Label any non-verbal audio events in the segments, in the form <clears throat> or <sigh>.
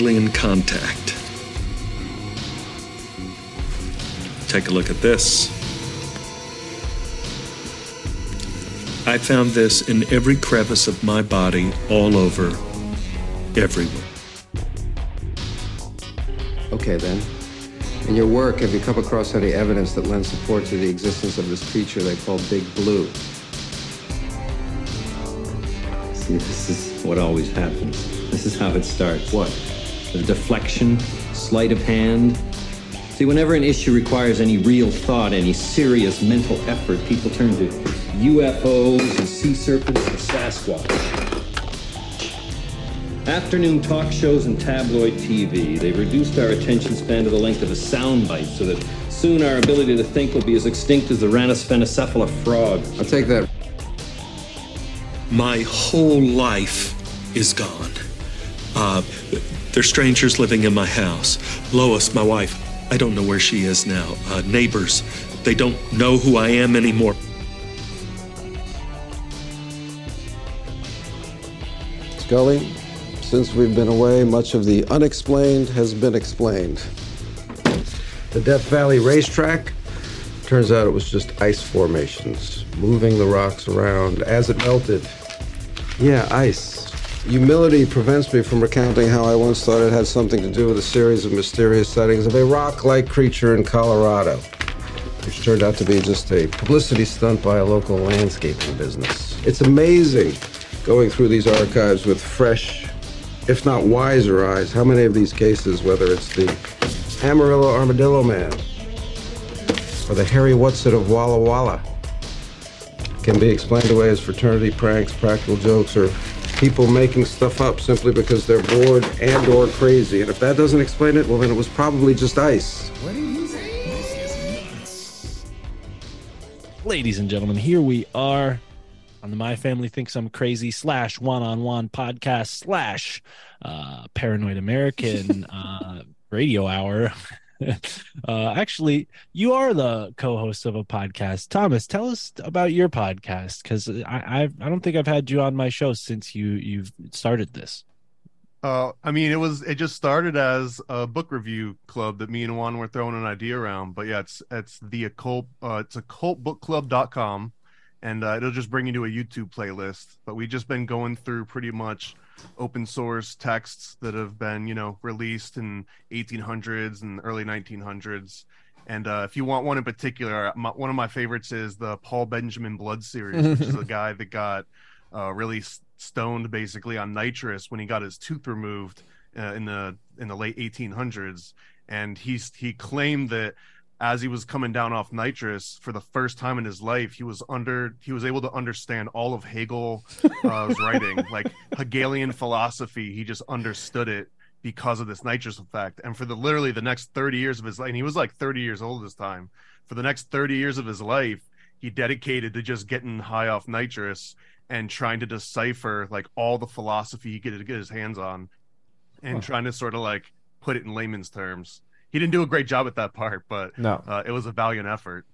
Alien contact. Take a look at this. I found this in every crevice of my body, all over, everywhere. Okay, then. In your work, have you come across any evidence that lends support to the existence of this creature they call Big Blue? See, this is what always happens. This is how it starts. What? A deflection, sleight of hand. See, whenever an issue requires any real thought, any serious mental effort, people turn to UFOs and sea serpents and Sasquatch. Afternoon talk shows and tabloid TV, they've reduced our attention span to the length of a soundbite so that soon our ability to think will be as extinct as the Rana sphenocephala frog. I'll take that. My whole life is gone. Uh, there's strangers living in my house. Lois, my wife, I don't know where she is now. Uh, neighbors, they don't know who I am anymore. Scully, since we've been away, much of the unexplained has been explained. The Death Valley racetrack, turns out it was just ice formations, moving the rocks around as it melted. Yeah, ice. Humility prevents me from recounting how I once thought it had something to do with a series of mysterious sightings of a rock like creature in Colorado, which turned out to be just a publicity stunt by a local landscaping business. It's amazing going through these archives with fresh, if not wiser eyes, how many of these cases, whether it's the Amarillo Armadillo Man or the Harry Whatsit of Walla Walla, can be explained away as fraternity pranks, practical jokes, or people making stuff up simply because they're bored and or crazy. And if that doesn't explain it, well then it was probably just ice. Ladies and gentlemen, here we are on the My Family Thinks I'm Crazy slash Juan on Juan podcast slash uh, Paranoid American <laughs> uh, radio hour. <laughs> uh, actually, you are the co-host of a podcast. Thomas, tell us about your podcast because I, I I don't think I've had you on my show since you you've started this. Uh, I mean, it was it just started as a book review club that me and Juan were throwing an idea around. But yeah, it's it's the occult. Uh, it's occultbookclub.com, and uh, it'll just bring you to a YouTube playlist. But we've just been going through pretty much open source texts that have been you know released in 1800s and early 1900s. And uh, if you want one in particular, my, one of my favorites is the Paul Benjamin Blood series, which is a <laughs> guy that got uh, really stoned basically on nitrous when he got his tooth removed uh, in the in the late 1800s, and he's he claimed that as he was coming down off nitrous for the first time in his life, he was under he was able to understand all of Hegel's uh, <laughs> writing, like Hegelian philosophy. He just understood it because of this nitrous effect. And for the literally the next 30 years of his life, and he was like 30 years old this time. For the next 30 years of his life, he dedicated to just getting high off nitrous and trying to decipher like all the philosophy he could get his hands on and Huh. trying to sort of like put it in layman's terms. He didn't do a great job at that part, but No. uh, it was a valiant effort.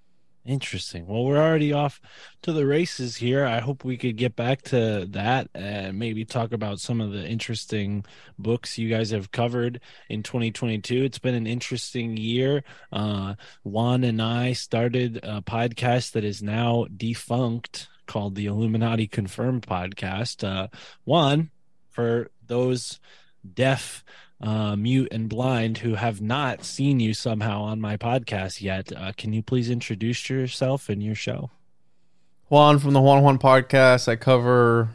Interesting. Well, we're already off to the races here. I hope we could get back to that and maybe talk about some of the interesting books you guys have covered in 2022. It's been an interesting year. Uh, Juan and I started a podcast that is now defunct called the Illuminati Confirmed podcast. Uh, Juan, for those deaf uh, mute and blind who have not seen you somehow on my podcast yet, uh, can you please introduce yourself and your show? Juan from the Juan Juan podcast. I cover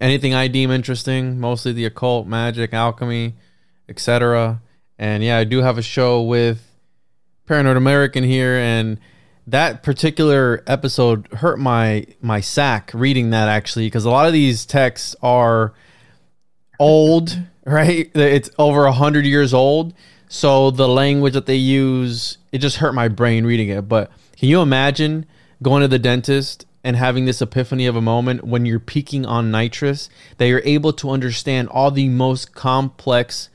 anything I deem interesting, mostly the occult, magic, alchemy, etc. And yeah, I do have a show with Paranoid American here, and that particular episode hurt my my sack reading that actually because a lot of these texts are old, right? It's over a hundred years old. So the language that they use, it just hurt my brain reading it. But can you imagine going to the dentist and having this epiphany of a moment when you're peaking on nitrous that you're able to understand all the most complex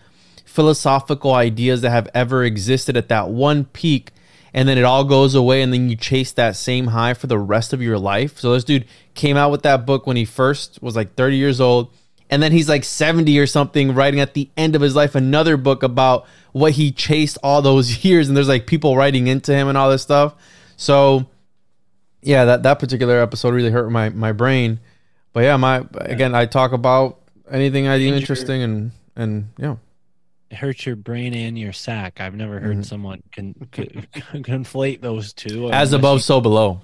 philosophical ideas that have ever existed at that one peak and then it all goes away and then you chase that same high for the rest of your life. So this dude came out with that book when he first was like 30 years old and then he's like 70 or something writing at the end of his life another book about what he chased all those <laughs> years and there's like people writing into him and all this stuff. So yeah, that that particular episode really hurt my my brain. But yeah, my again, I talk about anything I deem interesting and and yeah. It hurts your brain and your sack. I've never heard Mhm. someone can, con- <laughs> conflate those two. As above, you- so below.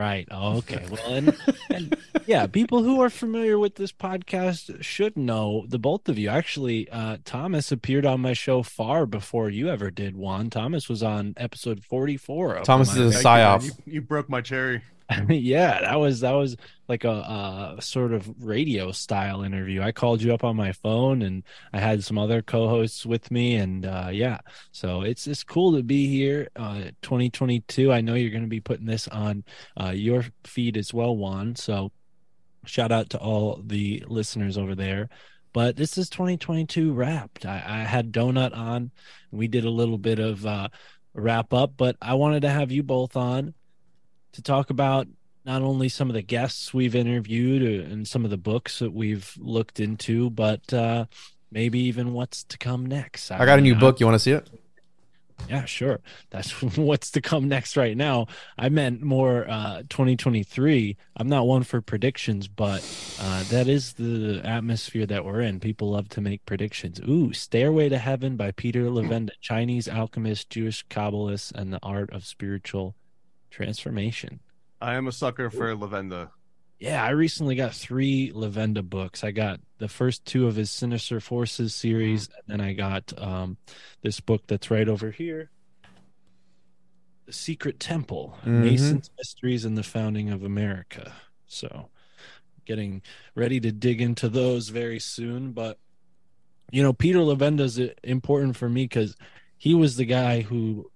Right. Oh, <laughs> okay. Well, and, and yeah, people who are familiar with this podcast should know the both of you. Actually, uh, Thomas appeared on my show far before you ever did. Juan Thomas was on episode forty-four. Of Thomas my- is a Thank you, psyop. You, you broke my cherry. <laughs> yeah, that was that was like a, a sort of radio style interview. I called you up on my phone, and I had some other co-hosts with me, and uh, yeah, so it's it's cool to be here. Uh, 2022. I know you're going to be putting this on uh, your feed as well, Juan. So shout out to all the listeners over there. But this is 2022 wrapped. I, I had Donut on. We did a little bit of uh, wrap up, but I wanted to have you both on to talk about not only some of the guests we've interviewed uh, and some of the books that we've looked into, but uh, maybe even what's to come next. I got a new I- book. You want to see it? yeah, sure. That's <laughs> what's to come next right now. I meant more uh 2023. I'm not one for predictions, but uh that is the atmosphere that we're in. People love to make predictions. Ooh, Stairway to Heaven by Peter Levenda, Chinese alchemist, Jewish Kabbalist, and the art of spiritual transformation. I am a sucker for Levenda. Yeah, I recently got three Levenda books. I got the first two of his Sinister Forces series, and then I got um, this book that's right over here The Secret Temple Mhm. Mason's Mysteries and the Founding of America. So, getting ready to dig into those very soon. But, you know, Peter Levenda is important for me because he was the guy who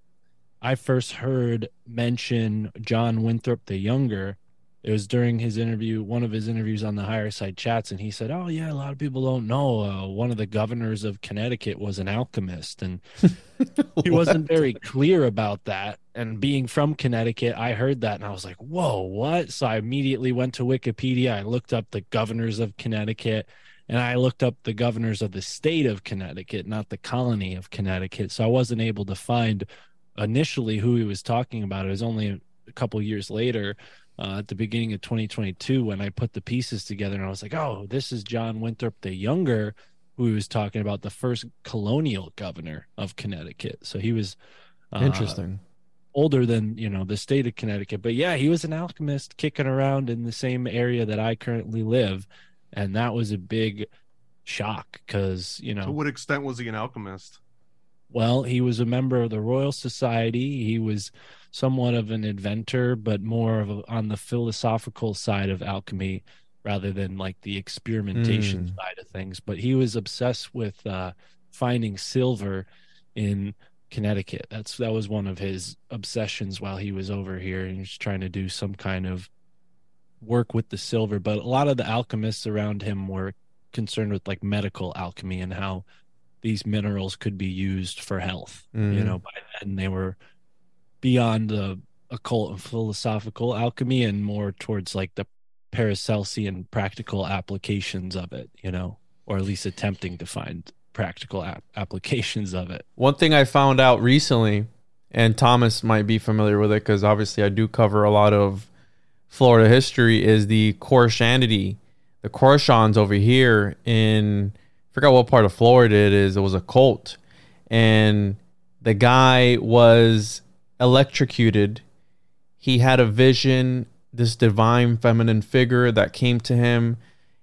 I first heard mention John Winthrop the Younger. It was during his interview one of his interviews on the higher side chats and he said oh yeah a lot of people don't know uh, one of the governors of connecticut was an alchemist and <laughs> he wasn't very clear about that. And being from connecticut i heard that and i was like whoa what? So i immediately went to wikipedia. I looked up the governors of connecticut and i looked up the governors of the state of connecticut not the colony of connecticut. So i wasn't able to find initially who he was talking about it was only a couple years later uh, at the beginning of 2022 when I put the pieces together and I was like, oh, this is John Winthrop the Younger, who he was talking about the first colonial governor of Connecticut. So he was uh, Interesting. older than you know the state of Connecticut, but yeah, he was an alchemist kicking around in the same area that I currently live, and that was a big shock because you know To what extent was he an alchemist? Well, he was a member of the Royal Society. He was somewhat of an inventor, but more of a, on the philosophical side of alchemy rather than like the experimentation Mm. side of things. But he was obsessed with uh, finding silver in Connecticut. That's that was one of his obsessions while he was over here. And he was trying to do some kind of work with the silver. But a lot of the alchemists around him were concerned with like medical alchemy and how these minerals could be used for health. You Mhm. know, by then they were beyond the occult and philosophical alchemy and more towards like the Paracelsian practical applications of it, you know, or at least attempting to find practical ap- applications of it. One thing I found out recently, and Thomas might be familiar with it because obviously I do cover a lot of Florida history, is the Koreshan Unity. The Koreshans over here in forgot what part of Florida it is. It was a cult, and the guy was electrocuted. He had a vision, this divine feminine figure that came to him.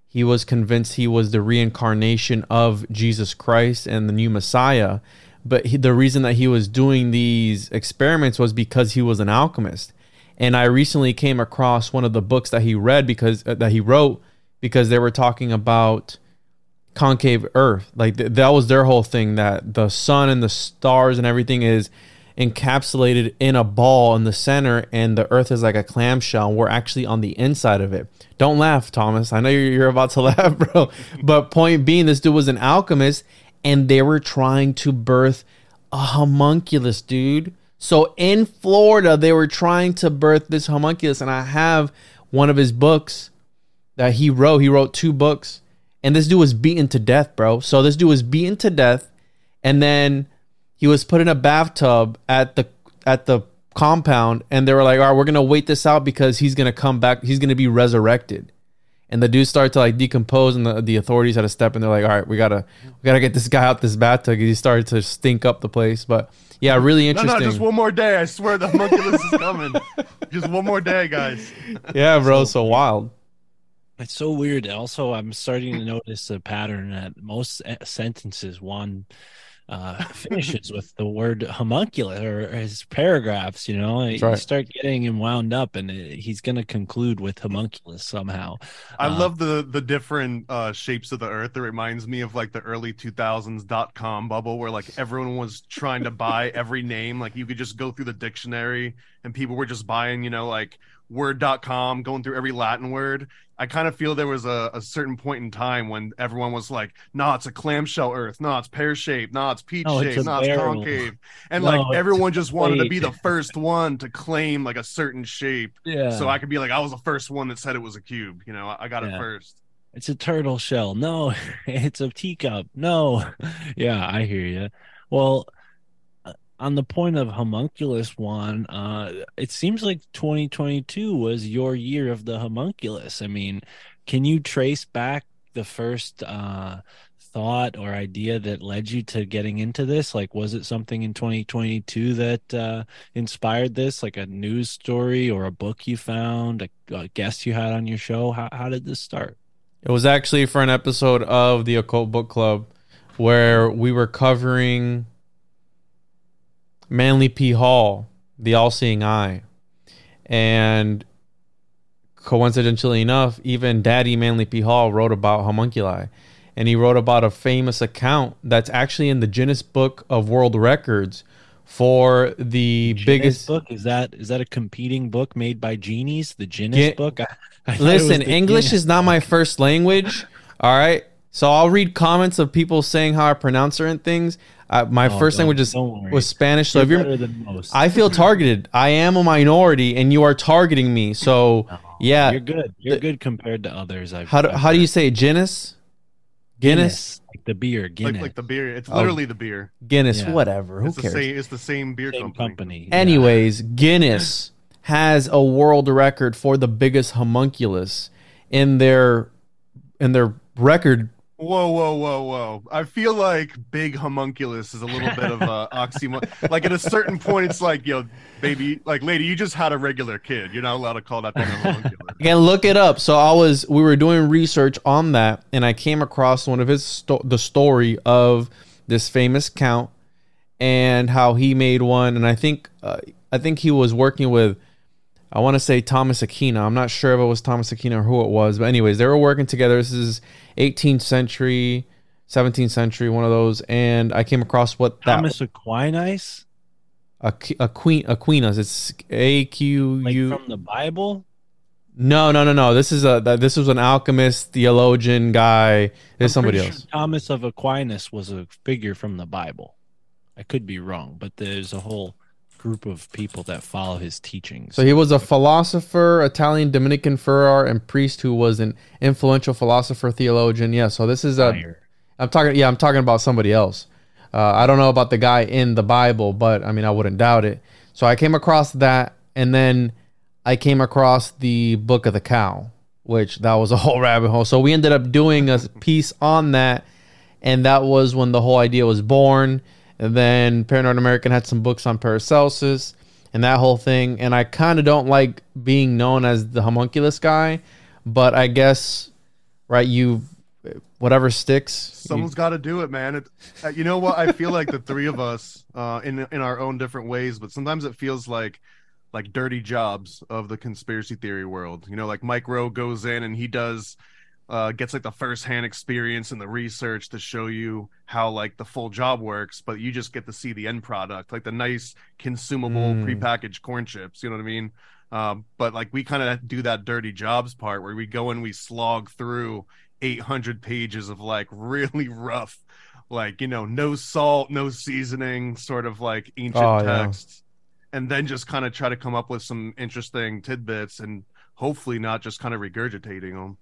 He was convinced he was the reincarnation of Jesus Christ and the new Messiah. But he, the reason that he was doing these experiments was because he was an alchemist. And I recently came across one of the books that he read because uh, that he wrote because they were talking about concave earth. Like th- that was their whole thing that the sun and the stars and everything is encapsulated in a ball in the center and the earth is like a clamshell. And we're actually on the inside of it. Don't laugh thomas. I know you're, you're about to <laughs> laugh bro. But point being this dude was an alchemist and they were trying to birth a homunculus dude. So in florida they were trying to birth this homunculus and i have one of his books that he wrote. He wrote two books and this dude was beaten to death, bro. So this dude was beaten to death, and then he was put in a bathtub at the at the compound, and they were like, "All right, we're gonna wait this out because he's gonna come back. He's gonna be resurrected." And the dude started to like decompose, and the, the authorities had to step in. They're like, "All right, we gotta we gotta get this guy out this bathtub." He started to stink up the place, but yeah, really No, interesting. no, just one more day. I swear the homunculus is coming. <laughs> Just one more day, guys. yeah, bro, so wild. It's so weird. Also, I'm starting to notice a pattern that most sentences Juan uh, <laughs> finishes with the word homunculus or his paragraphs. You know, you right. start getting him wound up, and it, he's going to conclude with homunculus somehow. I Uh, love the the different uh, shapes of the Earth. It reminds me of like the early 2000s dot com bubble, where like everyone was trying to buy every name. Like you could just go through the dictionary, and people were just buying, you know, like word.com, going through every Latin word. I kind of feel there was a, a certain point in time when everyone was like, "No, it's a clamshell Earth. No, it's pear shaped. No, it's peach shaped. No, it's concave." <laughs> And No, like everyone just wanted to be the <laughs> first one to claim like a certain shape. Yeah. So I could be like, I was the first one that said it was a cube. You know, I I got it first. It's a turtle shell. No, <laughs> it's a teacup. No. Yeah, I hear you. Well, on the point of homunculus Juan, uh, it seems like 2022 was your year of the homunculus. I mean, can you trace back the first uh, thought or idea that led you to getting into this? Like, was it something in 2022 that uh, inspired this, like a news story or a book you found, a, a guest you had on your show? How, how did this start? It was actually for an episode of the Occult Book Club where we were covering Manly P. Hall, The All Seeing Eye. And coincidentally enough, even Daddy Manly P. Hall wrote about homunculi. And he wrote about a famous account that's actually in the Guinness Book of World Records for the Guinness biggest book is that is that a competing book made by genies? The Guinness Gui- book. I, <laughs> I thought it was Listen, English Guinness is not my first language. All right. So I'll read comments of people saying how I pronounce certain things. Uh, my Oh, first language is, was Spanish. So You're if you're, better than most. I feel <laughs> targeted. I am a minority, and you are targeting me. So yeah, You're good. You're good compared to others. I've, how do I've how do you say it? Guinness? Guinness? like the beer Guinness? Like like the beer. It's Oh. literally the beer. Guinness, Yeah. whatever. Who it's the cares? same. It's the same beer Same company. company. yeah. Anyways, Guinness has a world record for the biggest homunculus in their in their record. Whoa, whoa, whoa, whoa! I feel like big homunculus is a little bit of a <laughs> oxymoron. like at a certain point, it's like, yo, baby, like lady, you just had a regular kid. You're not allowed to call that thing a homunculus. Again, look it up. So I was we were doing research on that, and I came across one of his sto- the story of this famous count and how he made one. And I think uh, I think he was working with I want to say Thomas Aquina. I'm not sure if it was Thomas Aquina or who it was, but anyways, they were working together. This is 18th century, 17th century, one of those. And I came across what that Thomas Aquinas, Aqu- Aquin Aquinas. It's A Q like from the Bible. No, no, no, no. This is a this was an alchemist, theologian guy. There's somebody sure else. Thomas of Aquinas was a figure from the Bible. I could be wrong, but there's a whole group of people that follow his teachings. So he was a philosopher, Italian Dominican friar, and priest who was an influential philosopher, theologian. Yeah. So this is a. Fire. I'm talking. Yeah, I'm talking about somebody else. Uh, I don't know about the guy in the Bible, but I mean, I wouldn't doubt it. So I came across that, and then I came across the Book of the Cow, which that was a whole <laughs> rabbit hole. So we ended up doing a piece on that, and that was when the whole idea was born. And then Paranoid American had some books on Paracelsus and that whole thing. And I kind of don't like being known as the homunculus guy, but I guess right you whatever sticks. Someone's got to do it, man. It, uh, you know what? I feel like the three of us, uh, in in our own different ways, but sometimes it feels like like dirty jobs of the conspiracy theory world. You know, like Mike Rowe goes in and he does uh, gets like the first hand experience and the research to show you how like the full job works, but you just get to see the end product, like the nice consumable Mm. prepackaged corn chips. You know what I mean? Um, but like we kind of do that dirty jobs part where we go and we slog through 800 pages of like <laughs> really rough, like you know, no salt, no seasoning, sort of like ancient Oh, yeah. texts, and then just kind of try to come up with some interesting tidbits and hopefully not just kind of regurgitating them.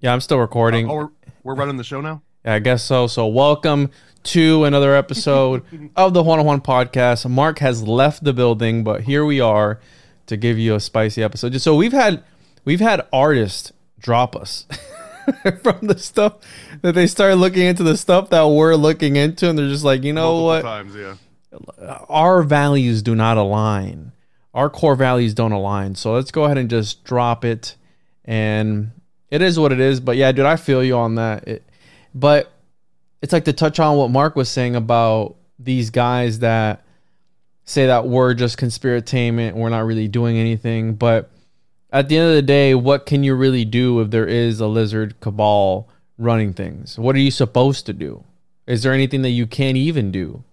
Yeah, I'm still oh, recording. oh, we're, we're running the show now. Yeah, I guess so. So welcome to another episode <laughs> of the Juan on Juan podcast. Mark has left the building, but here we are to give you a spicy episode. So we've had we've had artists drop us <laughs> from the stuff that they started looking into the stuff that we're looking into, and they're just like, you know Multiple what? times, yeah. our values do not align. Our core values don't align. So let's go ahead and just drop it. And it is what it is. But yeah, dude, I feel you on that. It, but it's like to touch on what Mark was saying about these guys that say that we're just conspiratainment, we're not really doing anything. But at the end of the day, what can you really do if there is a lizard cabal running things? What are you supposed to do? Is there anything that you can't even do?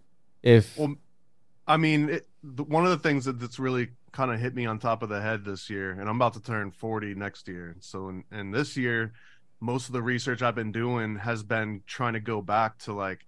If Well, I mean, it, one of the things that, that's really kind of hit me on top of the head this year, and I'm about to turn 40 next year. So, in, and this year, most of the research I've been doing has been trying to go back to like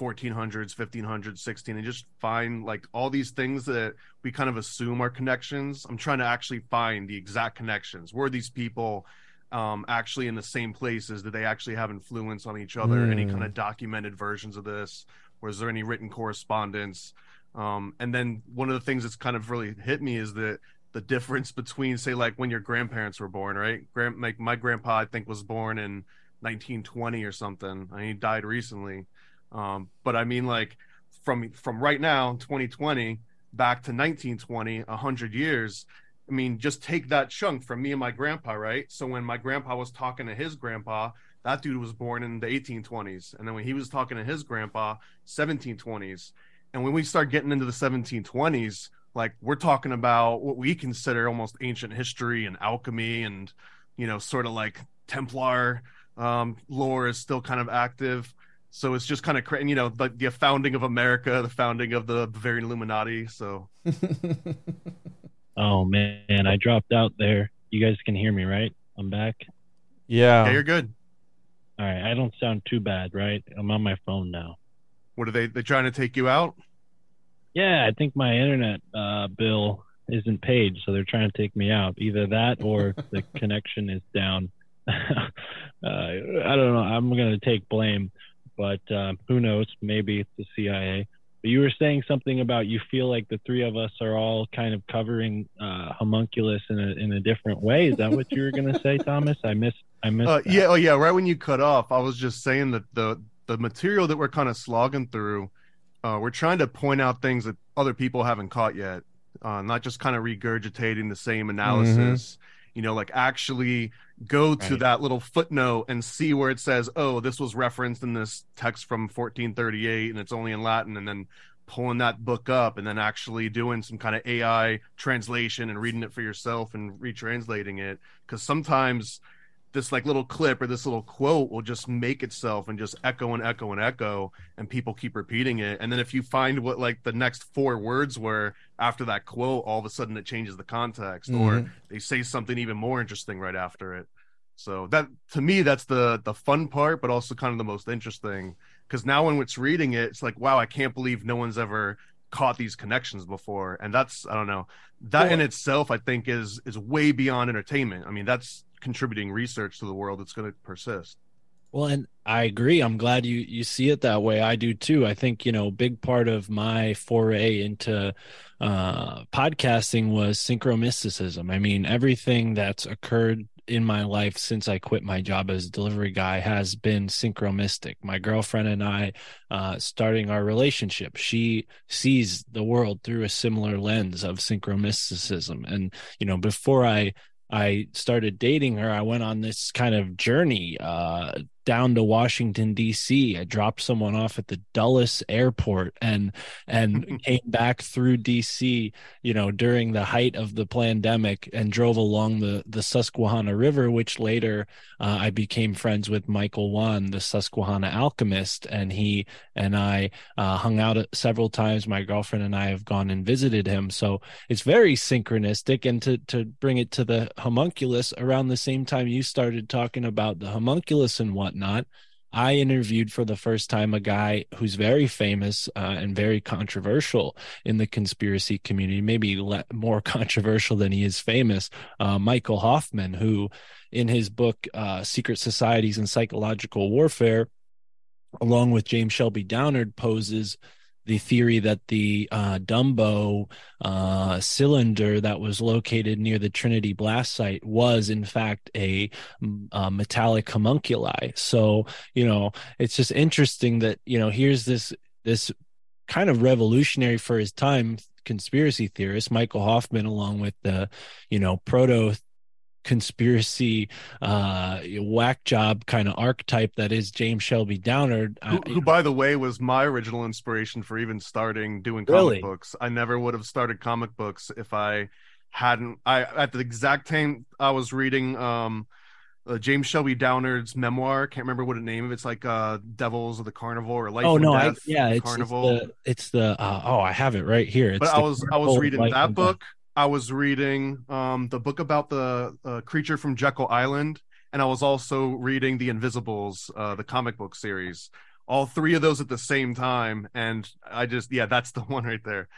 1400s, 1500s, 16, and just find like all these things that we kind of assume are connections. I'm trying to actually find the exact connections. Were these people um, actually in the same places? Did they actually have influence on each other? Any Mm. kind of documented versions of this? Was there any written correspondence? Um, and then one of the things that's kind of really hit me is that the difference between, say, like when your grandparents were born, right? Grand, like my grandpa, I think, was born in 1920 or something. and he died recently. Um, but I mean, like from from right now, 2020, back to 1920, 100 years. I mean, just take that chunk from me and my grandpa, right? So when my grandpa was talking to his grandpa, that dude was born in the 1820s, and then when he was talking to his grandpa, 1720s. And when we start getting into the 1720s, like we're talking about what we consider almost ancient history and alchemy, and you know, sort of like Templar um, lore is still kind of active. So it's just kind of, cra- you know, like the founding of America, the founding of the Bavarian Illuminati. So <laughs> Oh man, I dropped out there. You guys can hear me, right? I'm back. yeah, yeah, you're good. All right, I don't sound too bad, right? I'm on my phone now. What are they? They trying to take you out? Yeah, I think my internet uh, bill isn't paid, so they're trying to take me out. Either that or the <laughs> connection is down. <laughs> uh, I don't know. I'm going to take blame, but uh, who knows? Maybe it's the CIA. But you were saying something about you feel like the three of us are all kind of covering uh, homunculus in a in a different way. Is that what you were going to say, Thomas? I missed. I missed. Uh, yeah, oh yeah. Right when you cut off, I was just saying that the the material that we're kind of slogging through, uh, we're trying to point out things that other people haven't caught yet. Uh, not just kind of regurgitating the same analysis. You know, like actually go to Right. that little footnote and see where it says, "Oh, this was referenced in this text from 1438, and it's only in Latin," and then pulling that book up and then actually doing some kind of AI translation and reading it for yourself and retranslating it. Because sometimes this like little clip or this little quote will just make itself and just echo and echo and echo and people keep repeating it and then if you find what like the next four words were after that quote all of a sudden it changes the context or Mhm. they say something even more interesting right after it so that to me that's the the fun part but also kind of the most interesting because now when it's reading it it's like wow i can't believe no one's ever caught these connections before, and that's I don't know that Well- in itself I think is is way beyond entertainment. I mean that's contributing research to the world that's going to persist. Well, and I agree. I'm glad you you see it that way. I do too. I think you know, big part of my foray into uh, podcasting was synchromysticism. I mean, everything that's occurred in my life since I quit my job as a delivery guy has been synchromystic. My girlfriend and I, uh, starting our relationship, she sees the world through a similar lens of synchromysticism. And you know, before I I started dating her, I went on this kind of journey uh, down to Washington D.C. I dropped someone off at the Dulles airport and and <laughs> came back through D.C. You know during the height of the pandemic and drove along the the Susquehanna River, which later uh, I became friends with Michael Wan, the Susquehanna alchemist, and he and I uh, hung out several times. My girlfriend and I have gone and visited him, so it's very synchronistic. And to to bring it to the homunculus, around the same time you started talking about the homunculus and whatnot, I interviewed for the first time a guy who's very famous uh, and very controversial in the conspiracy community, maybe le- more <laughs> controversial than he is famous, uh, Michael Hoffman, who in his book, uh, Secret Societies and Psychological Warfare, along with James Shelby Downard, poses the theory that the uh, Jumbo uh, cylinder that was located near the Trinity blast site was, in fact, a, a metallic homunculi. So, you know, it's just interesting that you know here's this this kind of revolutionary for his time conspiracy theorist Michael Hoffman, along with the you know proto conspiracy uh whack job kind of archetype that is James Shelby Downard Who, uh, who, by the way, was my original inspiration for even starting doing comic Really? books. I never would have started comic books if I hadn't. I at the exact time I was reading um uh, James Shelby Downard's memoir. Can't remember what the name of it. it's like. Uh, Devils of the Carnival or Life oh no I yeah it's, it's Carnival. the it's the uh, oh I have it right here it's but I was I was reading that Death. book. I was reading um the book about the uh, creature from Jekyll Island, and I was also reading the Invisibles, uh, the comic book series. All three of those at the same time, and I just yeah, that's the <laughs> one right there.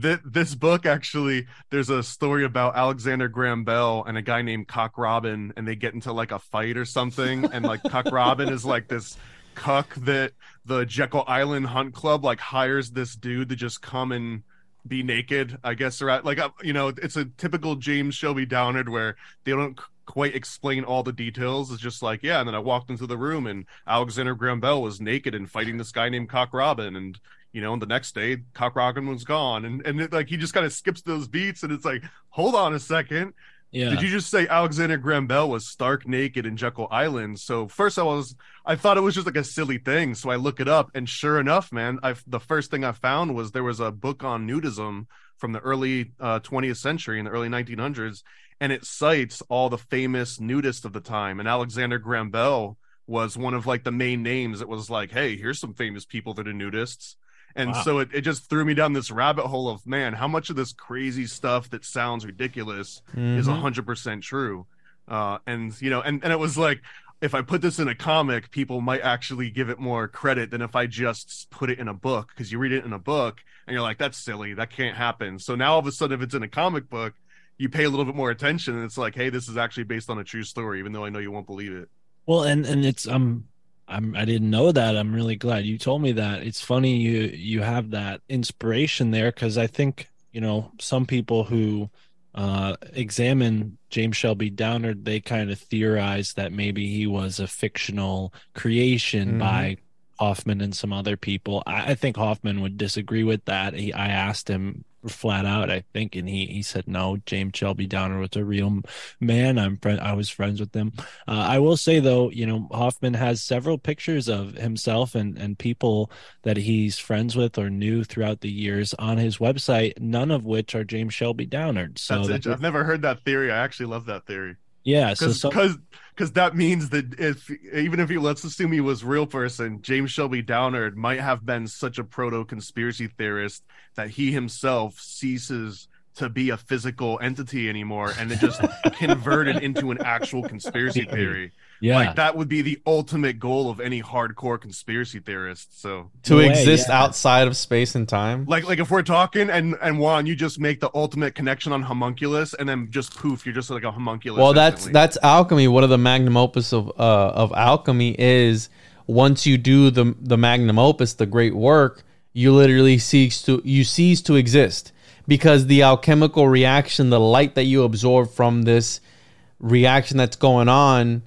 Th- this book actually, there's a story about Alexander Graham Bell and a guy named Cock Robin, and they get into like a fight or something, and like Cock <laughs> Robin is like this cuck that the Jekyll Island Hunt Club like hires this dude to just come and be naked, I guess, or like uh, you know, it's a typical James Shelby Downard where they don't quite explain all the details. It's just like, yeah, and then I walked into the room and Alexander Graham Bell was naked and fighting this guy named Cock Robin, and you know, and the next day Cock Robin was gone, and and it, like he just kind of skips those beats, and it's like, hold on a second, yeah did you just say Alexander Graham Bell was stark naked in Jekyll Island? So first I was I thought it was just like a silly thing. So I look it up and sure enough, man, I the first thing I found was there was a book on nudism from the early uh, 20th century in the early 1900s and it cites all the famous nudists of the time and Alexander Graham Bell was one of like the main names. It was like, hey, here's some famous people that are nudists. And Wow. so it, it just threw me down this rabbit hole of man, how much of this crazy stuff that sounds ridiculous is Mhm. a hundred percent true. Uh, and you know, and, and it was like, if I put this in a comic, people might actually give it more credit than if I just put it in a book. Because you read it in a book and you're like, that's silly, that can't happen. So now all of a sudden, if it's in a comic book, you pay a little bit more attention, and it's like, hey, this is actually based on a true story, even though I know you won't believe it. Well, and and it's um I'm I didn't know that. I'm really glad you told me that. It's funny you you have that inspiration there because I think, you know, some people who uh examine James Shelby Downard, they kind of theorize that maybe he was a fictional creation Mhm. by Hoffman and some other people. I, I think Hoffman would disagree with that. He, I asked him flat out, I think, and he he said no. James Shelby Downard was a real man. I'm friend. I was friends with him. Uh, I will say though, you know, Hoffman has several pictures of himself and and people that he's friends with or knew throughout the years on his website. None of which are James Shelby Downard. So That's that- it. I've never heard that theory. I actually love that theory. yeah, so because some, because that means that if even if he let's assume he was real person, James Shelby Downard might have been such a proto conspiracy theorist that he himself ceases to be a physical entity anymore and it just <laughs> converted into an actual conspiracy theory. Yeah. Like that would be the ultimate goal of any hardcore conspiracy theorist. So to No way, exist yeah. outside of space and time. like like if we're talking and and Juan, you just make the ultimate connection on homunculus and then just poof, you're just like a homunculus. Well, that's that's alchemy. One of the magnum opus of uh, of alchemy is once you do the the magnum opus, the great work, you literally cease to you cease to exist because the alchemical reaction, the light that you absorb from this reaction that's going on,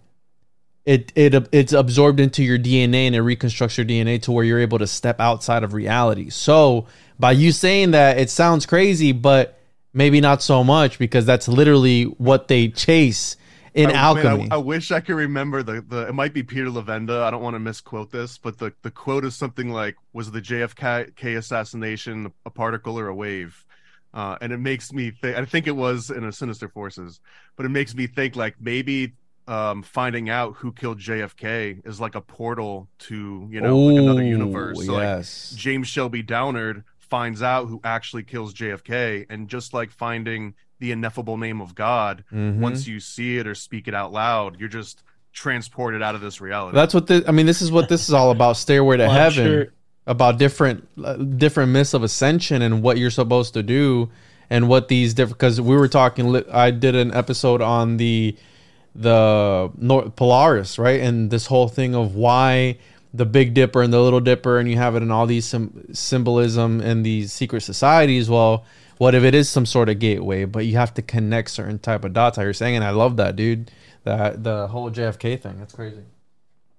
it it it's absorbed into your DNA and it reconstructs your DNA to where you're able to step outside of reality. So by you saying that, it sounds crazy, but maybe not so much because that's literally what they chase in I- man, alchemy. I, I wish I could remember the, the it might be Peter Levenda. I don't want to misquote this, but the, the quote is something like was the JFK assassination a particle or a wave? Uh, and it makes me think I think it was in a Sinister Forces, but it makes me think like maybe um, finding out who killed JFK is like a portal to you know like another universe. So like. James Shelby Downard finds out who actually kills JFK, and just like finding the ineffable name of God, Mhm. once you see it or speak it out loud, you're just transported out of this reality. That's what the, I mean. This is what this is all about. Stairway to Well, heaven. sure- About different uh, different myths of ascension and what you're supposed to do and what these different. Because we were talking. I did an episode on the the North Polaris, right, and this whole thing of why the Big Dipper and the Little Dipper, and you have it in all these sym- symbolism and these secret societies. Well, what if it is some sort of gateway, but you have to connect certain type of dots? How you're saying, and I love that, dude. That the whole JFK thing. That's crazy.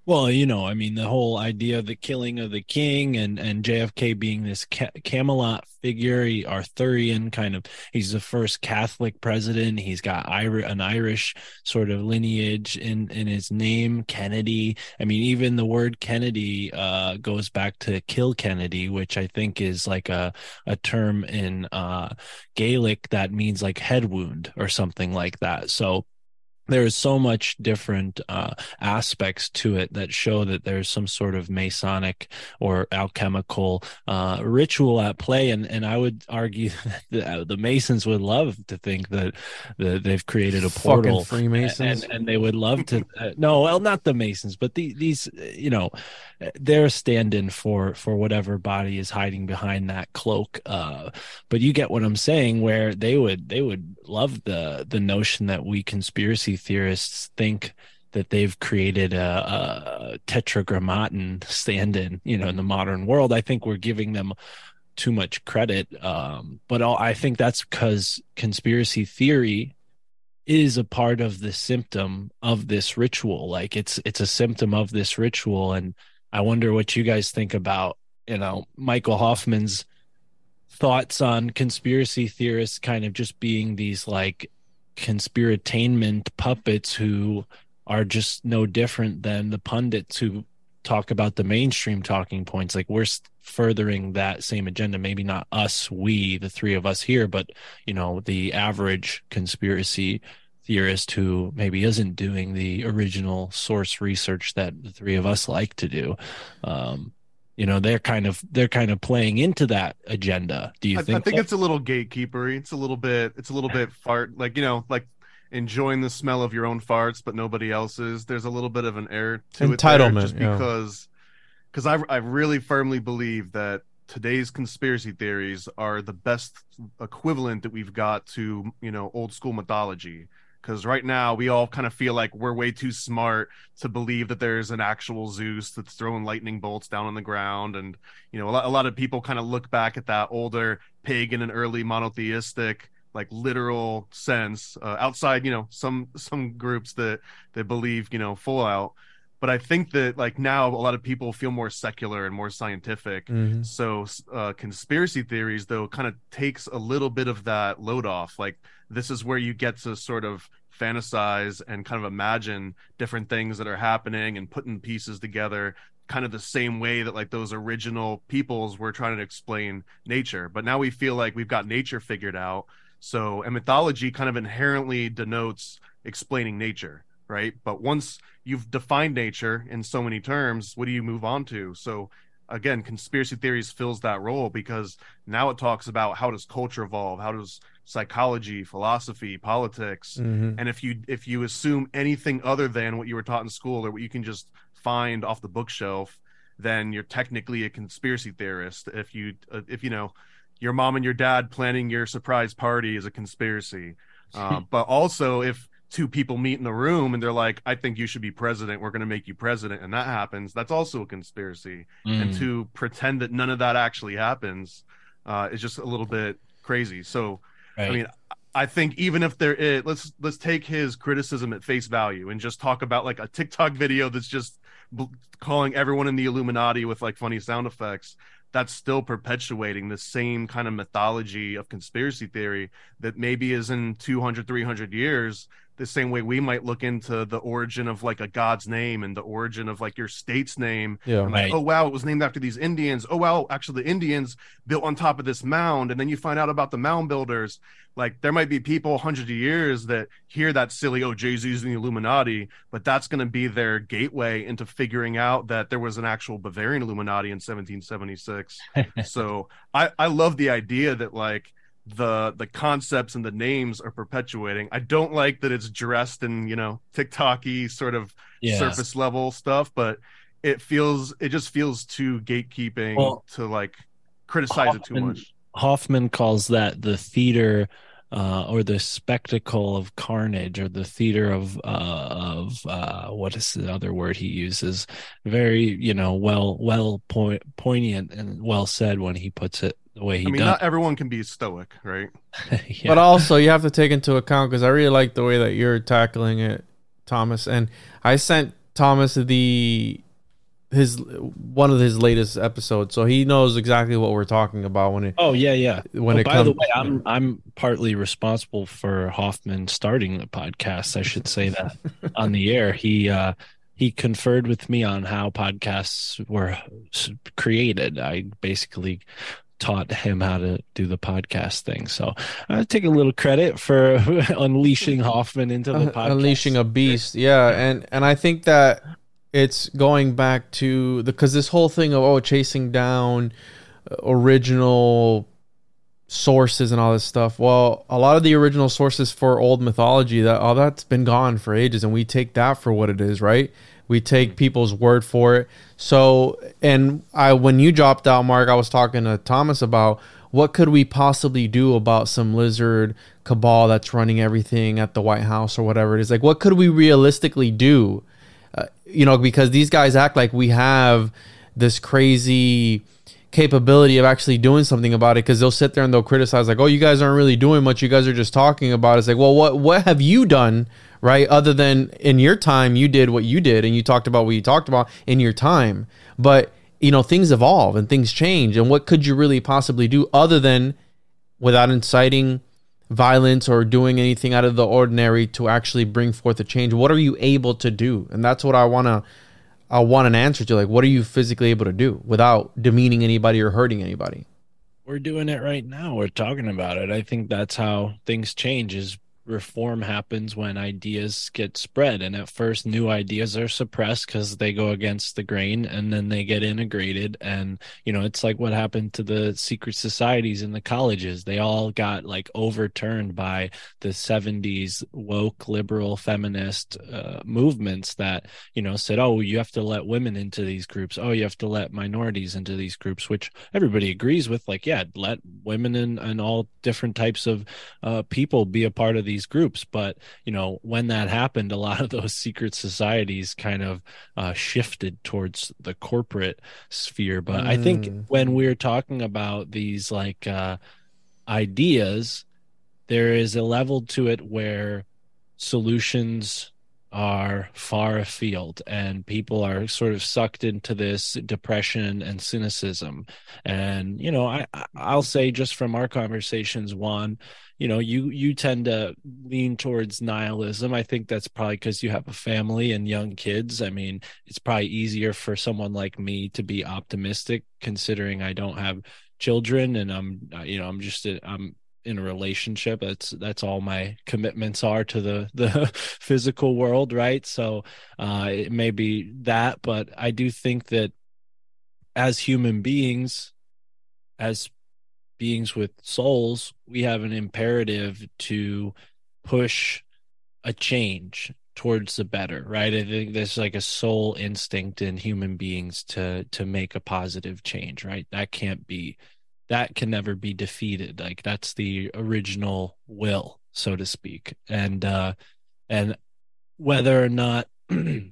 Well, you know, I mean, the whole idea of the killing of the king and and JFK being this Ca- Camelot figure, he, Arthurian kind of. He's the first Catholic president. He's got an Irish sort of lineage in in his name, Kennedy. I mean, even the word Kennedy uh, goes back to kill Kennedy, which I think is like a a term in uh, Gaelic that means like head wound or something like that. So there is so much different uh, aspects to it that show that there's some sort of masonic or alchemical uh, ritual at play and and I would argue <laughs> that the, the masons would love to think that, that they've created a Fucking portal Freemasons. and, and they would love to uh, no well not the masons but the, these you know they're a stand-in for for whatever body is hiding behind that cloak uh but you get what i'm saying where they would they would love the the notion that we conspiracy theorists think that they've created a, a tetragrammaton stand-in you know in the modern world. I think we're giving them too much credit um but all, i think that's because conspiracy theory is a part of the symptom of this ritual. Like it's it's a symptom of this ritual and i wonder what you guys think about you know michael hoffman's thoughts on conspiracy theorists kind of just being these like conspiratainment puppets who are just no different than the pundits who talk about the mainstream talking points. Like we're furthering that same agenda. Maybe not us we the three of us here but you know the average conspiracy theorist who maybe isn't doing the original source research that the three of us like to do. Um you know they're kind of they're kind of playing into that agenda do you I, think I think so? it's a little gatekeepery. It's a little bit. It's a little bit fart like you know like enjoying the smell of your own farts, but nobody else's. There's a little bit of an air to it there, Entitlement, just yeah. because because I I really firmly believe that today's conspiracy theories are the best equivalent that we've got to you know old school mythology because right now we all kind of feel like we're way too smart to believe that there's an actual Zeus that's throwing lightning bolts down on the ground, and you know a lot, a lot of people kind of look back at that older pagan and early monotheistic like literal sense uh, outside you know some some groups that that believe you know full out but i think that like now a lot of people feel more secular and more scientific. Mhm. so uh, conspiracy theories though kind of takes a little bit of that load off. Like this is where you get to sort of fantasize and kind of imagine different things that are happening and putting pieces together kind of the same way that like those original peoples were trying to explain nature. But now we feel like we've got nature figured out. So and mythology kind of inherently denotes explaining nature right? But once you've defined nature in so many terms what do you move on to? So again conspiracy theories fills that role because now it talks about how does culture evolve? How does psychology philosophy politics? Mhm. and if you if you assume anything other than what you were taught in school or what you can just find off the bookshelf then you're technically a conspiracy theorist if you uh, if you know your mom and your dad planning your surprise party is a conspiracy. <laughs> Uh, but also if two people meet in the room and they're like i think you should be president we're going to make you president and that happens that's also a conspiracy and Mm. to pretend that none of that actually happens uh, is just a little bit crazy so Right. I mean, I think even if there is, let's let's take his criticism at face value and just talk about like a TikTok video that's just b- calling everyone in the Illuminati with like funny sound effects. That's still perpetuating the same kind of mythology of conspiracy theory that maybe is in 200, 300 years, the same way we might look into the origin of like a god's name and the origin of like your state's name Yeah. and like, oh wow, it was named after these Indians. Oh wow, actually the Indians built on top of this mound, and then you find out about the mound builders. Like there might be people hundreds of years that hear that silly, oh Jay Z's in the Illuminati, but that's going to be their gateway into figuring out that there was an actual Bavarian Illuminati in 1776. <laughs> so I I love the idea that like the the concepts and the names are perpetuating. I don't like that it's dressed in you know TikToky sort of Yeah. surface level stuff, but it feels it just feels too gatekeeping Well, to like criticize it too much. Hoffman calls that the theater uh, or the spectacle of carnage or the theater of uh, of uh, what is the other word he uses? Very you know well well point, poignant and well said when he puts it the way he I mean, does. not everyone can be stoic, right? <laughs> Yeah. But also, you have to take into account because I really like the way that you're tackling it, Thomas. And I sent Thomas the his one of his latest episodes, so he knows exactly what we're talking about when it. Oh yeah, yeah. When Oh, it by the way, I'm I'm partly responsible for Hoffman starting the podcast. I should say that <laughs> on the air. He uh, he conferred with me on how podcasts were created. I basically taught him how to do the podcast thing. So I take a little credit for <laughs> unleashing Hoffman into the Uh, podcast. unleashing a beast. Yeah and and i think that it's going back to the because this whole thing of oh chasing down uh, original sources and all this stuff. Well a lot of the original sources for old mythology that all that's been gone for ages and we take that for what it is right we take people's word for it. So and i when you dropped out mark i was talking to thomas about what could we possibly do about some lizard cabal that's running everything at the white house or whatever it is? Like what could we realistically do? Uh, you know because these guys act like we have this crazy capability of actually doing something about it because they'll sit there and they'll criticize like oh you guys aren't really doing much. You guys are just talking about it. it's like well what what have you done right? Other than in your time you did what you did and you talked about what you talked about in your time. But you know things evolve and things change. And what could you really possibly do other than without inciting violence or doing anything out of the ordinary to actually bring forth a change what are you able to do? And that's what i want to i want an answer to like what are you physically able to do without demeaning anybody or hurting anybody? We're doing it right now. We're talking about it. I think that's how things change is reform happens when ideas get spread. And at first new ideas are suppressed because they go against the grain and then they get integrated. And you know it's like what happened to the secret societies in the colleges. They all got like overturned by the 70s woke liberal feminist uh, movements that you know said oh you have to let women into these groups. Oh you have to let minorities into these groups which everybody agrees with like yeah let women and, and all different types of uh, people be a part of these groups but you know when that happened a lot of those secret societies kind of uh, shifted towards the corporate sphere but i think Mm. when we're talking about these like uh, ideas there is a level to it where solutions are far afield and people are sort of sucked into this depression and cynicism. And you know i i'll say just from our conversations juan you know you you tend to lean towards nihilism. I think that's probably because you have a family and young kids. I mean it's probably easier for someone like me to be optimistic considering i don't have children and i'm you know i'm just a, i'm in a relationship that's that's all my commitments are to the <laughs> the physical world right so uh it may be that but i do think that as human beings, as beings with souls, we have an imperative to push a change towards the better, right? I think there's like a soul instinct in human beings to to make a positive change, right? That can't be that can never be defeated. Like that's the original will, so to speak. And uh and whether or not <clears throat> the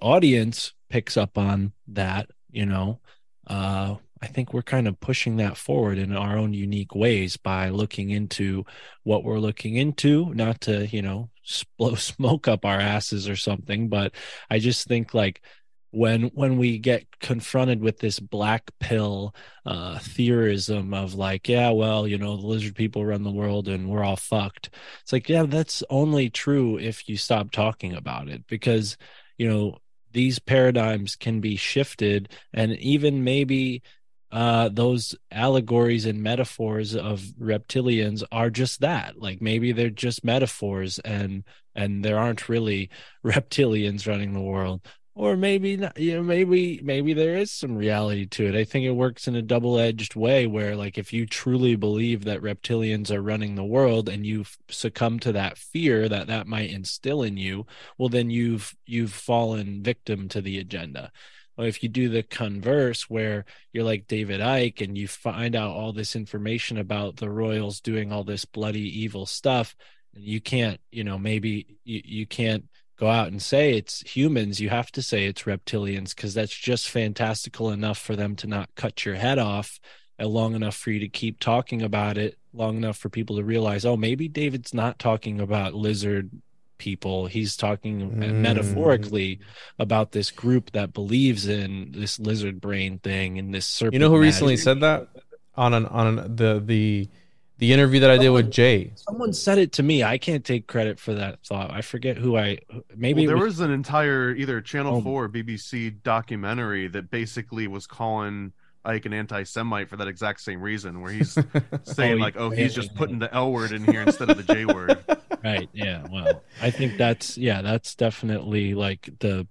audience picks up on that, you know, uh I think we're kind of pushing that forward in our own unique ways by looking into what we're looking into, not to, you know, blow <laughs> smoke up our asses or something, but I just think like when when we get confronted with this black pill uh theorism of like yeah well you know the lizard people run the world and we're all fucked. It's like yeah that's only true if you stop talking about it because you know these paradigms can be shifted and even maybe uh those allegories and metaphors of reptilians are just that. Like maybe they're just metaphors and and there aren't really <laughs> reptilians running the world or maybe not, you know maybe maybe there is some reality to it. I think it works in a double-edged way where like if you truly believe that reptilians are running the world and you succumb to that fear that that might instill in you well then you've you've fallen victim to the agenda. Or if you do the converse where you're like David Icke and you find out all this information about the royals doing all this bloody evil stuff you can't you know maybe you, you can't go out and say it's humans you have to say it's reptilians because that's just fantastical enough for them to not cut your head off uh, long enough for you to keep talking about it long enough for people to realize oh maybe david's not talking about lizard people. He's talking Mm. metaphorically about this group that believes in this lizard brain thing and this serpent You know who recently said that? On an on an, the the the interview that I did with Jay. someone said it to me i can't take credit for that thought i forget who i maybe well, there was, was, an entire either Channel Oh. 4 or BBC documentary that basically was calling Icke an anti-Semite for that exact same reason, where he's <laughs> saying Oh, like, "Oh, he's just putting the L word in here instead of the J word." <laughs> right yeah well i think that's yeah that's definitely like the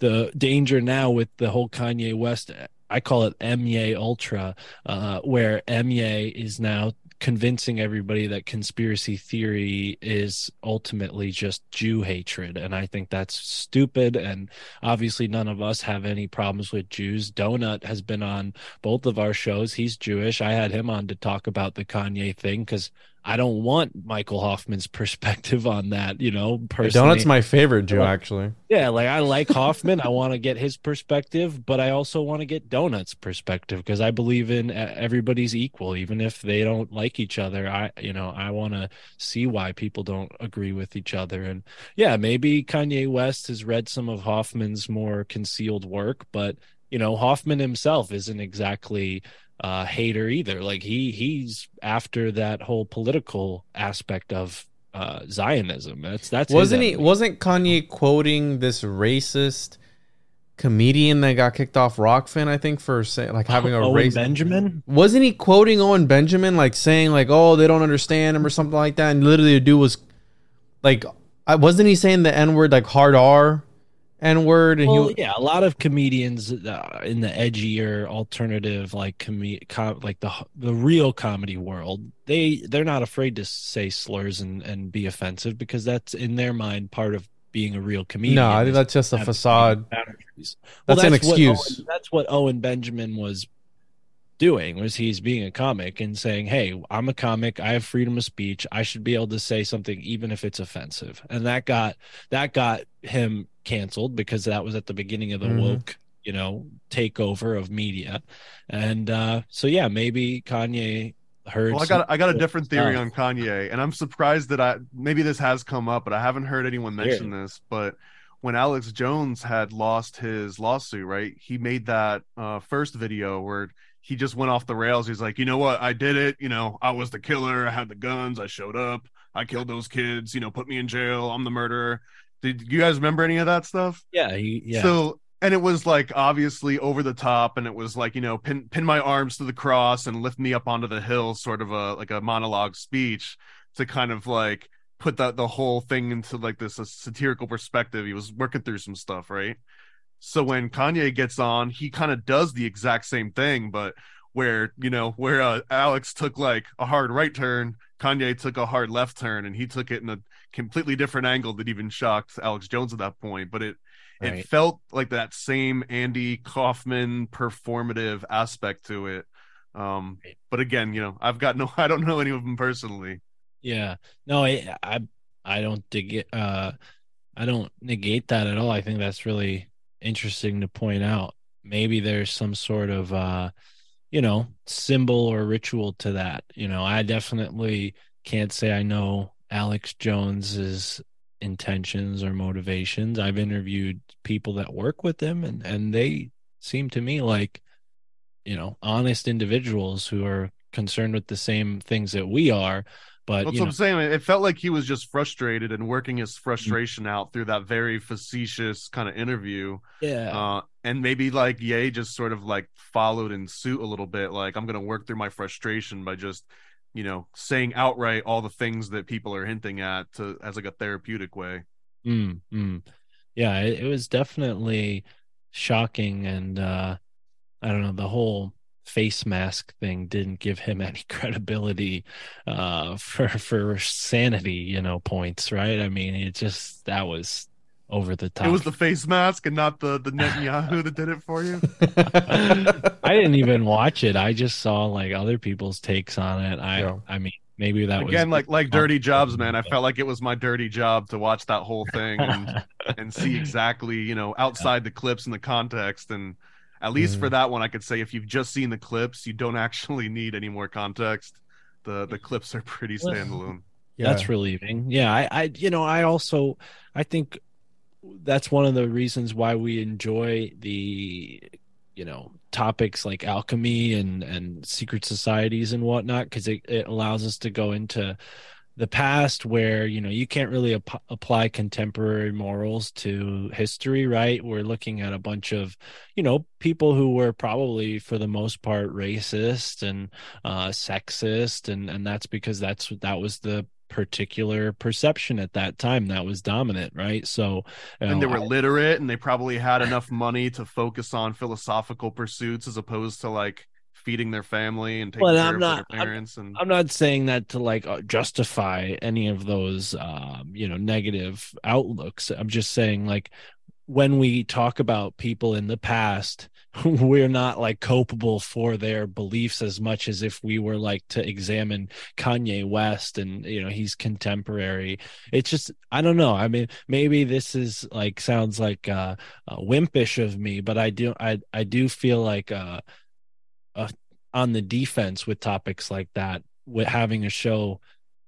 the danger now with the whole kanye west i call it emye ultra uh where emye is now convincing everybody that conspiracy theory is ultimately just jew hatred. And i think that's stupid. And obviously none of us have any problems with jews. Donut has been on both of our shows. He's jewish. I had him on to talk about the kanye thing because I don't want Michael Hoffman's <laughs> perspective on that, you know, personally. Donut's my favorite Well, actually. yeah, like I like Hoffman. I want to get his perspective, but I also want to get Donut's perspective because I believe in everybody's equal, even if they don't like each other. I, you know, I want to see why people don't agree with each other. And yeah, maybe Kanye West has read some of Hoffman's more concealed work, but you know, Hoffman himself isn't exactly uh hater either. Like he he's after that whole political aspect of uh zionism. That's that's wasn't he wasn't Kanye quoting this racist comedian that got kicked off Rokfin, I think, for say, like having a Owen race benjamin? wasn't he quoting Owen Benjamin like saying like oh they don't understand him or something like that? And literally the dude was like I wasn't he saying the N word like hard R N word and well, he yeah, a lot of comedians uh, in the edgier alternative, like com- com- like the the real comedy world, they they're not afraid to say slurs and and be offensive because that's in their mind part of being a real comedian. no I think that's just a facade boundaries. That's an what excuse. Owen- that's what Owen Benjamin was doing was he's being a comic and saying hey i'm a comic i have freedom of speech i should be able to say something even if it's offensive and that got that got him canceled because that was at the beginning of the Mhm. woke you know takeover of media and uh so yeah maybe kanye heard Well, I got I got a different theory stuff. on Kanye, and I'm surprised that I maybe this has come up, but I haven't heard anyone mention this. But when Alex Jones had lost his lawsuit, right? He made that uh, first video where he just went off the rails. He's like, you know what? I did it. You know, I was the killer. I had the guns. I showed up. I killed those kids. You know, put me in jail. I'm the murderer. Did you guys remember any of that stuff? yeah he yeah So and it was like obviously over the top, and it was like you know pin pin my arms to the cross and lift me up onto the hill, sort of a like a monologue speech to kind of like put that the whole thing into like this a satirical perspective. He was working through some stuff, right? So when Kanye gets on, he kind of does the exact same thing, but where you know where uh, Alex took like a hard right turn, Kanye took a hard left turn, and he took it in a completely different angle that even shocked Alex Jones at that point. But it it felt like that same Andy Kaufman performative aspect to it. Um, but again, you know, I've got no, <laughs> I don't know any of them personally. Yeah. No, I I, I don't dig it. Uh, I don't negate that at all. I think that's really interesting to point out. Maybe there's some sort of uh, you know, symbol or ritual to that. You know, I definitely can't say I know Alex Jones's intentions or motivations. I've interviewed people that work with him and and they seem to me like you know, honest individuals who are concerned with the same things that we are, but That's you what know, I'm saying. It felt like he was just frustrated and working his Mm-hmm. frustration out through that very facetious kind of interview. yeah. Uh, and maybe like Yay just sort of like followed in suit a little bit. Like I'm gonna work through my frustration by just, you know, saying outright all the things that people are hinting at to as like a therapeutic way. Mm, mm. Yeah, it, it was definitely shocking and uh I don't know, the whole face mask thing didn't give him <laughs> any credibility uh for for sanity, you know, points, right? I mean, it just that was over the top. It was the face mask and not the the Netanyahu that did it for you. <laughs> I didn't even watch it. I just saw like other people's takes on it. I Yeah. I mean, maybe that was Again, like like dirty jobs, man. I felt like it was my dirty job to watch that whole thing and <laughs> and see exactly, you know, outside the clips and the context. And at least for mm. that one, I could say if you've just seen the clips, you don't actually <laughs> need any more context. The the clips are pretty Well, standalone. That's relieving. Yeah, I, I, you know, I also, I think that's one of the reasons why we enjoy the, you know, topics like alchemy and and secret societies and whatnot because it, it allows us to go into the past where you know you can't really ap- apply contemporary morals to history right? We're looking at a bunch of you know people who were probably for the most part racist and uh sexist and and that's because that's that was the particular perception at that time that was dominant right so And they were I- literate and they probably had enough money to focus on philosophical pursuits as opposed to like feeding their family and taking Well, care I'm of not- their parents and I'm not saying that to like uh, justify any of those um, you know negative outlooks. I'm just saying like when we talk about people in the past, <laughs> we're not like culpable for their beliefs as much as if we were like to examine Kanye West and you know he's contemporary. It's just I don't know. I mean, maybe this is like sounds like uh, uh wimpish of me, but I do I I do feel like uh uh, on the defense with topics like that with having a show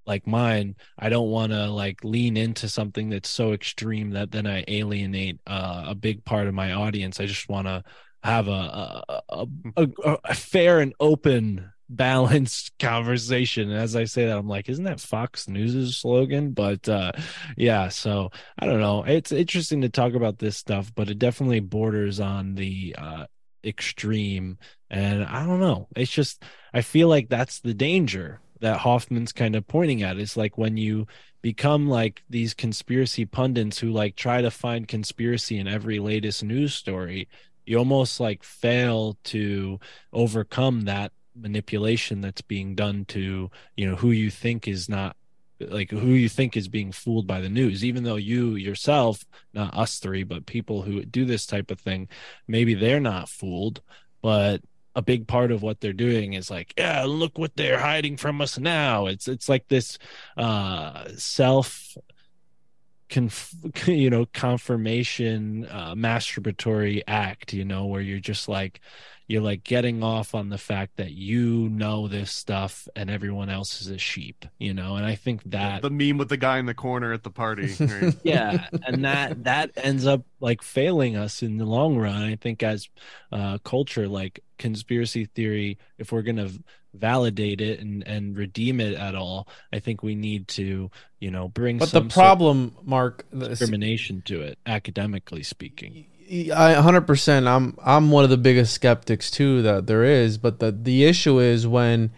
like mine i don't want to like lean into something that's so extreme that then i alienate uh, a big part of my audience i just want to have a a, a, a a fair and open <laughs> balanced conversation as i say that i'm like isn't that fox news's slogan but uh yeah so i don't know it's interesting to talk about this stuff but it definitely borders on the uh extreme and I don't know. It's just I feel like that's the danger that Hoffman's kind of pointing at. It's like when you become like these conspiracy pundits who like try to find conspiracy in every latest news story, you almost like fail to overcome that manipulation that's being done to, you know, who you think is not like who you think is being fooled by the news. Even though you yourself not us three but people who do this type of thing maybe they're not fooled but a big part of what they're doing is like yeah look what they're hiding from us now. It's it's like this uh self conf- <laughs> you know confirmation uh masturbatory act you know where you're just like you're like getting off on the fact that you know this stuff and everyone else is a sheep you know and i think that the meme with the guy in the corner at the party. <laughs> right? yeah and that that ends up like failing us in the long run i think as uh culture like conspiracy theory if we're gonna v- validate it and and redeem it at all i think we need to you know bring But the some sort of problem, Mark, the- discrimination to it academically speaking I 100% I'm I'm one of the biggest skeptics too that there is, but the the issue is when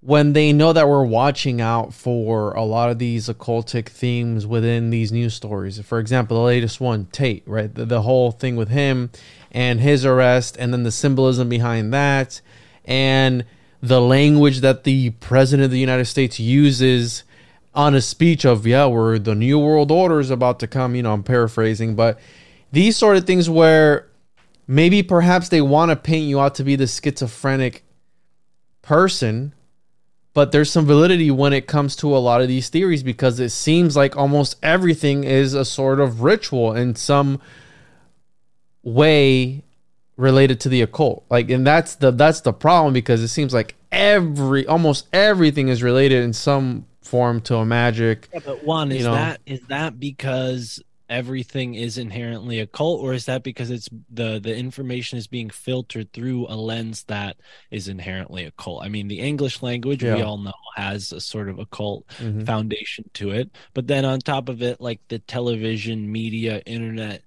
when they know that we're watching out for a lot of these occultic themes within these news stories. For example, the latest one, Tate, right? The, the whole thing with him and his arrest, and then the symbolism behind that, and the language that the president of the United States uses on a speech of, yeah, we're the new world order is about to come. You know, I'm paraphrasing, but these sort of things where maybe perhaps they want to paint you out to be the schizophrenic person but there's some validity when it comes to a lot of these theories because it seems like almost everything is a sort of ritual in some way related to the occult like and that's the that's the problem because it seems like every almost everything is related in some form to a magic Yeah, but one is know. that is that because everything is inherently occult, or is that because it's the the information is being filtered through a lens that is inherently occult? I mean, the English language we all know has a sort of occult Mhm. foundation to it, but then on top of it, like the television, media, internet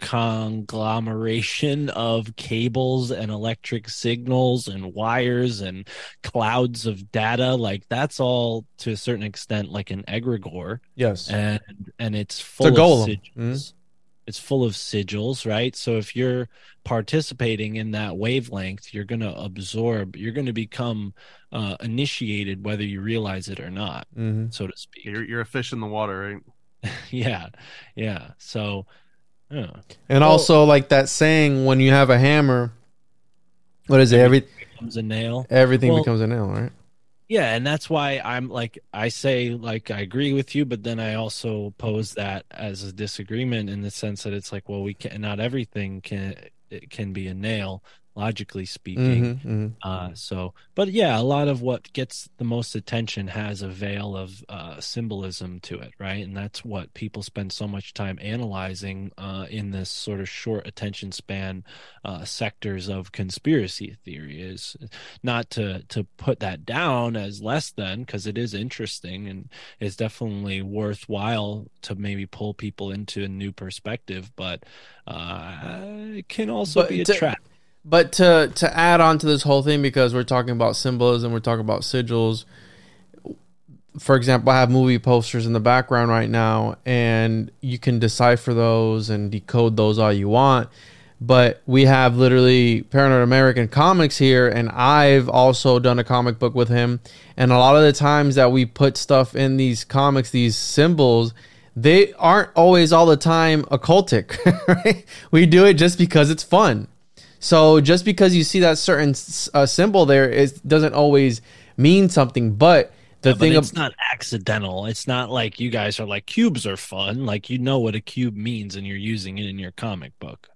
conglomeration of cables and electric signals and wires and clouds of data. Like that's all to a certain extent like an egregore. Yes. And and it's full a of golem. sigils it's full of sigils right? So if you're participating in that wavelength you're going to absorb you're going to become uh, initiated whether you realize it or not Mhm. so to speak. You're, you're a fish in the water, right? <laughs> yeah. Yeah. So yeah. And Well- also like that saying when you have a hammer what is it? Every becomes a nail. everything Well, becomes a nail right? Yeah, and that's why I'm like I say like I agree with you, but then I also pose that as a disagreement in the sense that it's like, well, we can not everything can it can be a nail, logically speaking. Mhm, mhm. Uh, so, but yeah, a lot of what gets the most attention has a veil of uh, symbolism to it, right? And that's what people spend so much time analyzing uh, in this sort of short attention span uh, sectors of conspiracy theory. Is not to to put that down as less than because it is interesting and it's definitely worthwhile to maybe pull people into a new perspective, but uh, it can also But be a to- trap. But to to add on to this whole thing, because we're talking about symbolism, we're talking about sigils. For example, I have movie posters in the background right now, and you can decipher those and decode those all you want. But we have literally Paranoid American comics here, and I've also done a comic book with him. And a lot of the times that we put stuff in these comics, these symbols, they aren't always all the time occultic, <laughs> right? We do it just because it's fun. So just because you see that certain uh, symbol there, it doesn't always mean something. But the Yeah, but thing, it's ab- not accidental. It's not like you guys are like cubes are fun. Like you know what a cube means and you're using it in your comic book.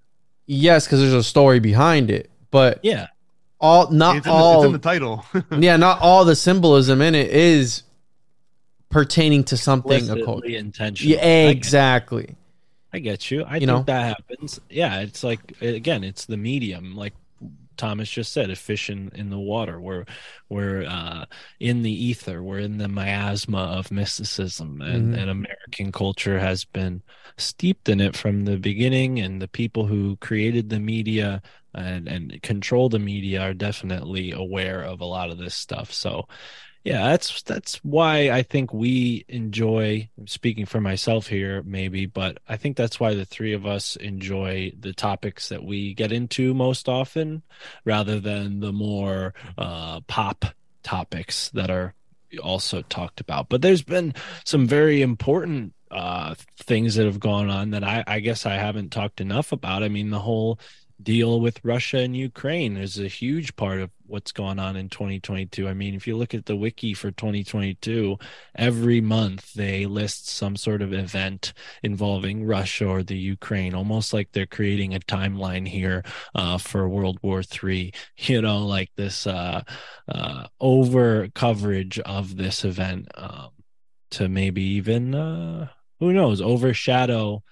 yes, because there's a story behind it. But Yeah. all not It's in, the, all it's in the title. <laughs> yeah, not all the symbolism in it is pertaining to something occult. Intentional. Yeah, I get- exactly. I get you. I You think know? that happens. Yeah, it's like again, it's the medium. Like Thomas just said, a fish in, in the water. We're we're uh, in the ether. We're in the miasma of mysticism, and, Mhm. and American culture has been steeped in it from the beginning. And the people who created the media and and control the media are definitely aware of a lot of this stuff. So yeah that's that's why i think we enjoy speaking for myself here maybe but i think that's why the three of us enjoy the topics that we get into most often rather than the more uh pop topics that are also talked about. But there's been some very important uh things that have gone on that i i guess i haven't talked enough about. I mean the whole deal with Russia and Ukraine is a huge part of what's going on in 2022. I mean, if you look at the wiki for 2022, every month they list some sort of event involving Russia or the Ukraine, almost like they're creating a timeline here uh, for World War III. <laughs> You know, like this uh, uh, over coverage of this event um, to maybe even, uh, who knows, overshadow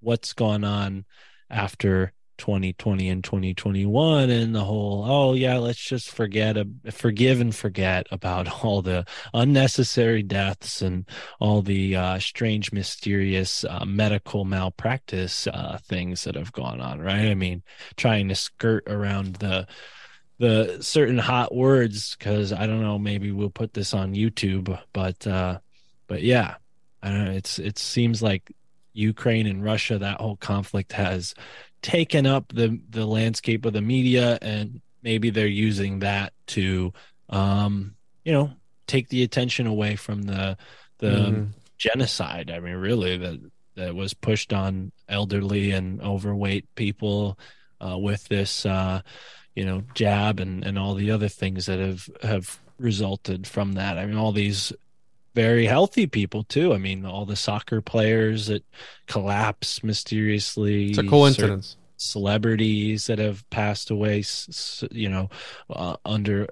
what's gone on after 2020 and 2021 and the whole oh yeah let's just forget forgive and forget about <laughs> all the unnecessary deaths and all the uh, strange mysterious uh, medical malpractice uh, things that have gone on right i mean trying to skirt around the the certain hot words because I don't know, maybe we'll put this on YouTube, but uh, but yeah, I don't know. It's it seems like Ukraine and Russia, that whole conflict has taken up the the landscape of the media, and maybe they're using that to, um, you know, take the attention away from the the Mhm. genocide. I mean, really, that that was pushed on elderly and overweight people uh, with this, uh, you know, jab and and all the other things that have have resulted from that. I mean, all these very healthy people too. I mean, all the soccer players that collapse mysteriously. It's a coincidence. Celebrities that have passed away, you know, uh, under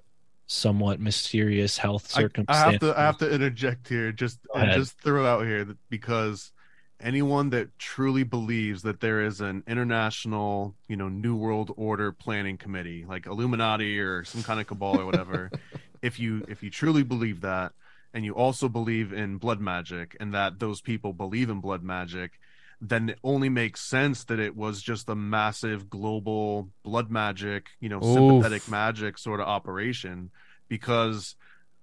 somewhat mysterious health I, I circumstances. have to I have to interject here just just throw out here that because anyone that truly believes that there is an international, you know, new world order planning committee like Illuminati or some kind of cabal or whatever, <laughs> if you if you truly believe that and you also believe in blood magic and that those people believe in blood magic, then it only makes sense that it was just a massive global blood magic, you know, Oof. sympathetic magic sort of operation because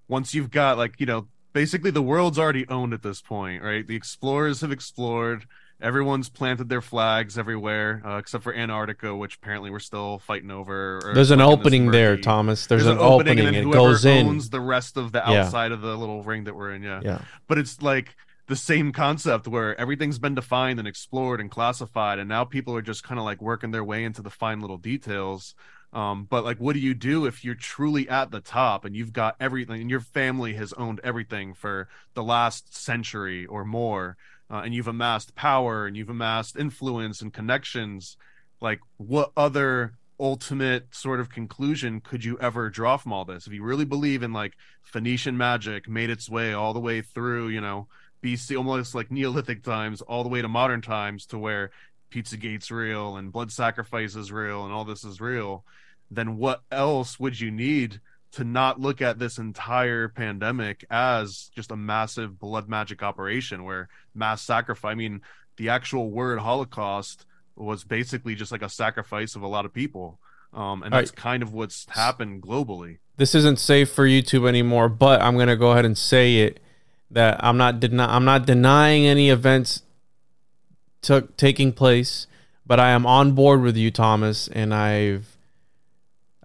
once you've got like, you know, basically the world's already owned at this point, right? The explorers have explored, everyone's planted their flags everywhere uh, except for Antarctica, which apparently we're still fighting over. There's an opening there. Thomas. There's, an, opening. and It goes in. owns the rest of the Yeah. outside of the little ring that we're in, yeah Yeah. but it's like the same concept where everything's been defined and explored and classified and now people are just kind of like working their way into the fine little details um, but like what do you do if you're truly at the top and you've got everything and your family has owned everything for the last century or more uh, and you've amassed power and you've amassed influence and connections like what other ultimate sort of conclusion could you ever draw from all this? If you really believe in like phoenician magic made its way all the way through you know bc almost like neolithic times all the way to modern times to where pizzagate's real and blood sacrifice is real and all this is real then what else would you need to not look at this entire pandemic as just a massive blood magic operation where mass sacrifice i mean the actual word holocaust was basically just like a sacrifice of a lot of people. Um, and that's kind of what's happened globally. This isn't safe for YouTube anymore, but I'm gonna go ahead and say it that I'm not deni- I'm not denying any events took taking place, but I am on board with you, Thomas, and I've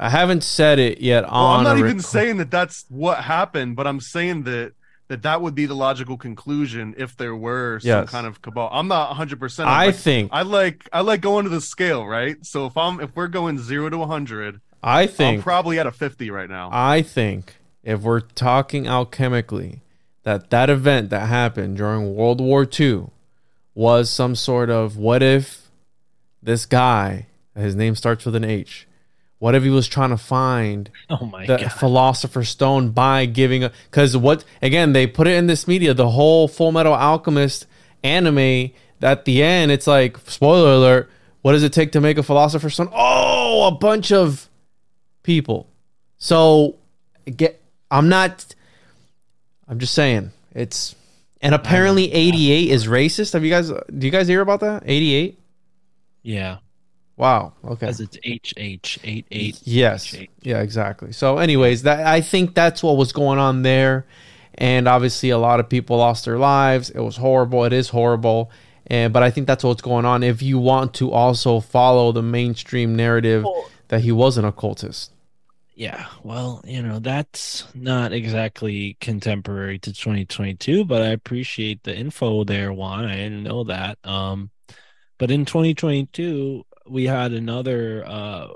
I haven't said it yet well, on i'm not even rec- saying that that's what happened but i'm saying that that that would be the logical conclusion if there were some Yes. kind of cabal i'm not 100% I'm like- think I like I like going to the scale, right? So if I'm if we're going zero to 100, I I'm think probably at a 50 right now. I think if we're talking alchemically, that that event that happened during World War II was some sort of what if this guy, his name starts with an H, what if he was trying to find <laughs> oh my the god! philosopher's stone by giving a because what again they put it in this media the whole full metal alchemist anime at the end it's like spoiler alert what does it take to make a philosopher's stone? Oh a bunch of people. So get i'm not i'm just saying it's and apparently 88 is racist. Have you guys do you guys hear about that? 88 Yeah, wow okay because it's H H. Yes. H. Yeah, exactly. So anyways, that I think that's what was going on there. And obviously a lot of people lost their lives. It was horrible. It is horrible. And but I think that's what's going on if you want to also follow the mainstream narrative that he was an occultist. Yeah, well, you know, that's not exactly contemporary to 2022, but I appreciate the info there, Juan. I didn't know that. Um, but in 2022, we had another uh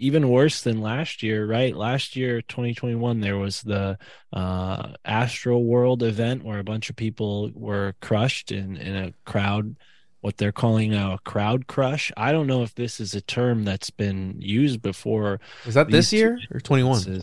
even worse than last year, right? Last year, 2021, there was the uh Astro World event where a bunch of people were crushed in in a crowd what they're calling a crowd crush. I don't know if this is a term that's been used before Was that this year or 21?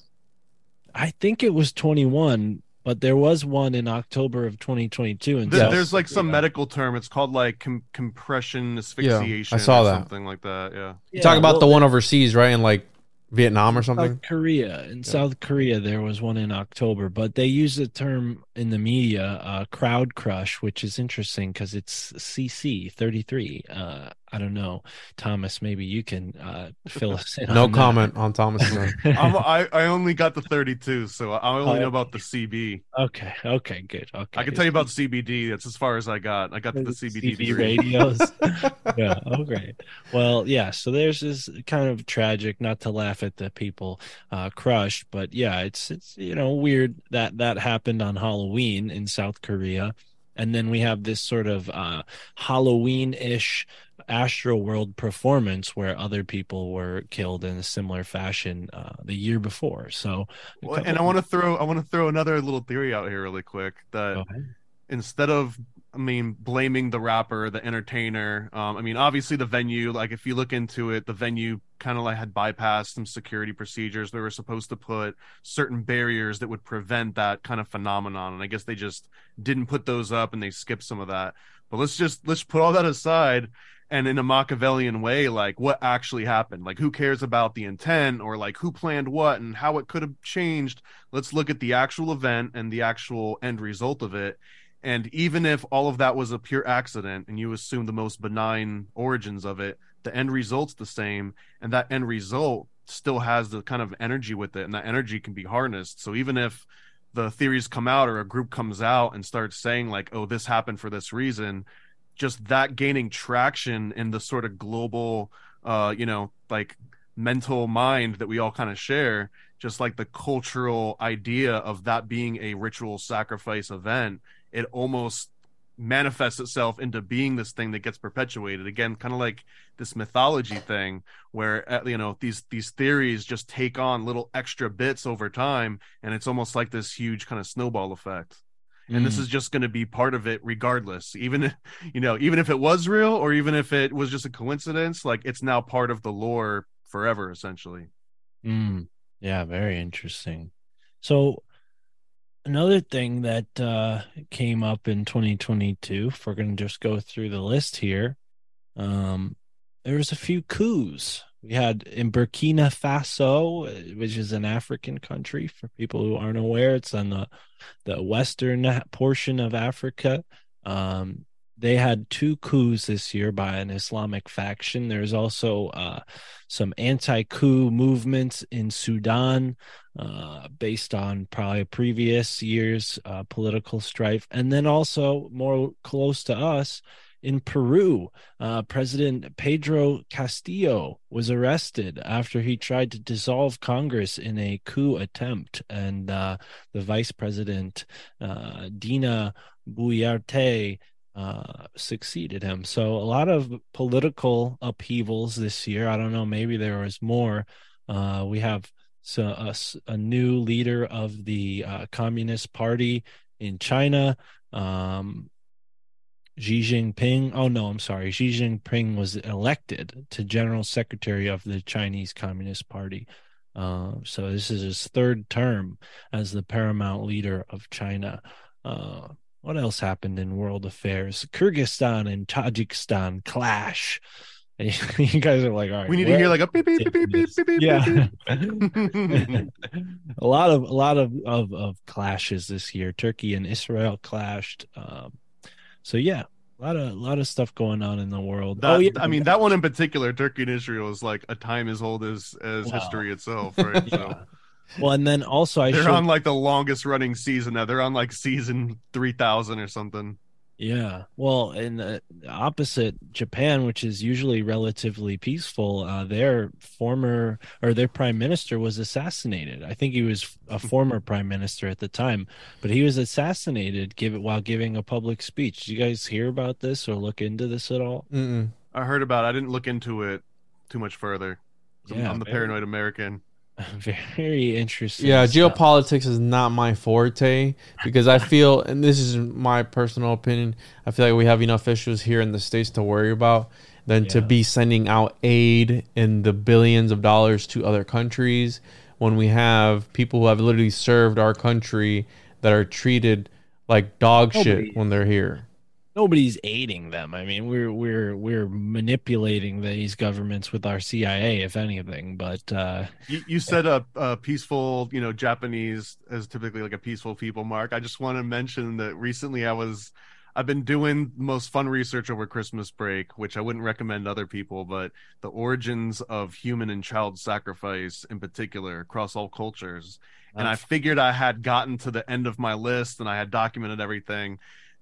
I think it was 21, but there was one in October of 2022. And There- There's like some Yeah. medical term. It's called like com- compression asphyxiation. Yeah, I saw or that. something like that. Yeah. You talk about well, the one overseas, right? In like Vietnam or something? South Korea. In South Korea, there was one in October, but they use the term in the media uh, crowd crush, which is interesting because it's CC thirty three. Uh, I don't know, Thomas. Maybe you can uh, fill us in. No on that. comment on Thomas. <laughs> I'm, I I only got the 32, so I only Oh, know about the CB. Okay. Okay. Good. Okay. I can tell you about CBD. That's as far as I got. I got to the <laughs> CBD. CB radios. <laughs> yeah. Okay. Well, yeah. So there's this kind of tragic, not to laugh at the people uh, crushed, but yeah, it's it's you know weird that that happened on Halloween in South Korea, and then we have this sort of uh, Halloween-ish Astro World performance where other people were killed in a similar fashion uh, the year before. So, Well, and I want to throw I want to throw another little theory out here really quick that instead of I mean blaming the rapper, the entertainer, um, I mean obviously the venue, like if you look into it, the venue kind of like had bypassed some security procedures. They were supposed to put certain barriers that would prevent that kind of phenomenon, and I guess they just didn't put those up and they skipped some of that. But let's just let's put all that aside and in a Machiavellian way, like what actually happened. Like who cares about the intent or like who planned what and how it could have changed. Let's look at the actual event and the actual end result of it. And even if all of that was a pure accident and you assume the most benign origins of it, the end result's the same. And that end result still has the kind of energy with it. And that energy can be harnessed. So even if the theories come out or a group comes out and starts saying like, oh, this happened for this reason, just that gaining traction in the sort of global uh you know like mental mind that we all kind of share just like the cultural idea of that being a ritual sacrifice event it almost manifests itself into being this thing that gets perpetuated. Again kind of like this mythology thing where uh, you know these these theories just take on little extra bits over time and it's almost like this huge kind of snowball effect and this Mm. is just going to be part of it regardless even if you know even if it was real or even if it was just a coincidence like it's now part of the lore forever essentially Mm, yeah, very interesting. So another thing that uh, came up in 2022, if we're going to just go through the list here, um, there was a few coups. We had in Burkina Faso, which is an African country. For people who aren't aware, it's on the the western portion of Africa. Um, they had two coups this year by an Islamic faction. There's also uh, some anti-coup movements in Sudan, uh, based on probably previous years' uh, political strife, and then also more close to us in Peru, uh, President Pedro Castillo was arrested after he tried to dissolve Congress in a coup attempt, and uh, the vice president uh, Dina Boluarte uh, succeeded him. So a lot of political upheavals this year. I don't know, maybe there was more. Uh, we have so a, a new leader of the uh, Communist Party in China. Um, Xi Jinping. Oh no, I'm sorry. Xi Jinping was elected to general secretary of the Chinese Communist Party. Uh, so this is his third term as the paramount leader of China. Uh, what else happened in world affairs? Kyrgyzstan and Tajikistan clash. <laughs> you guys are like, all right. we need to hear like a beep beep beep beep beep beep beep yeah <laughs> a lot of a lot of, of of clashes this year turkey and israel clashed um so yeah a lot of a lot of stuff going on in the world That, oh yeah I mean, that one in particular, Turkey and Israel, is like a time as old as as Wow. history itself, <laughs> right? So well and then also i they're should on like the longest running season now. They're on like season three thousand or something. Yeah. Well, in the opposite, Japan, which is usually relatively peaceful, uh, their former or their prime minister was assassinated. I think he was a <laughs> former prime minister at the time, but he was assassinated give while giving a public speech. Did you guys hear about this or look into this at all? Mm-mm. I heard about. it. I didn't look into it too much further. 'Cause I'm- Yeah, I'm the very- paranoid American. <laughs> Very interesting. Yeah, stuff. geopolitics is not my forte because I feel, and this is my personal opinion, I feel like we have enough issues here in the states to worry about than to be sending out aid in the billions of dollars to other countries when we have people who have literally served our country that are treated like dog Nobody- shit when they're here. Nobody's aiding them. I mean, we're we're we're manipulating these governments with our CIA, if anything. But uh, You, you said a, a peaceful, you know, Japanese is typically like a peaceful people. Mark, I just want to mention that recently I was, I've been doing the most fun research over Christmas break, which I wouldn't recommend other people, but the origins of human and child sacrifice in particular across all cultures. And I figured I had gotten to the end of my list and I had documented everything.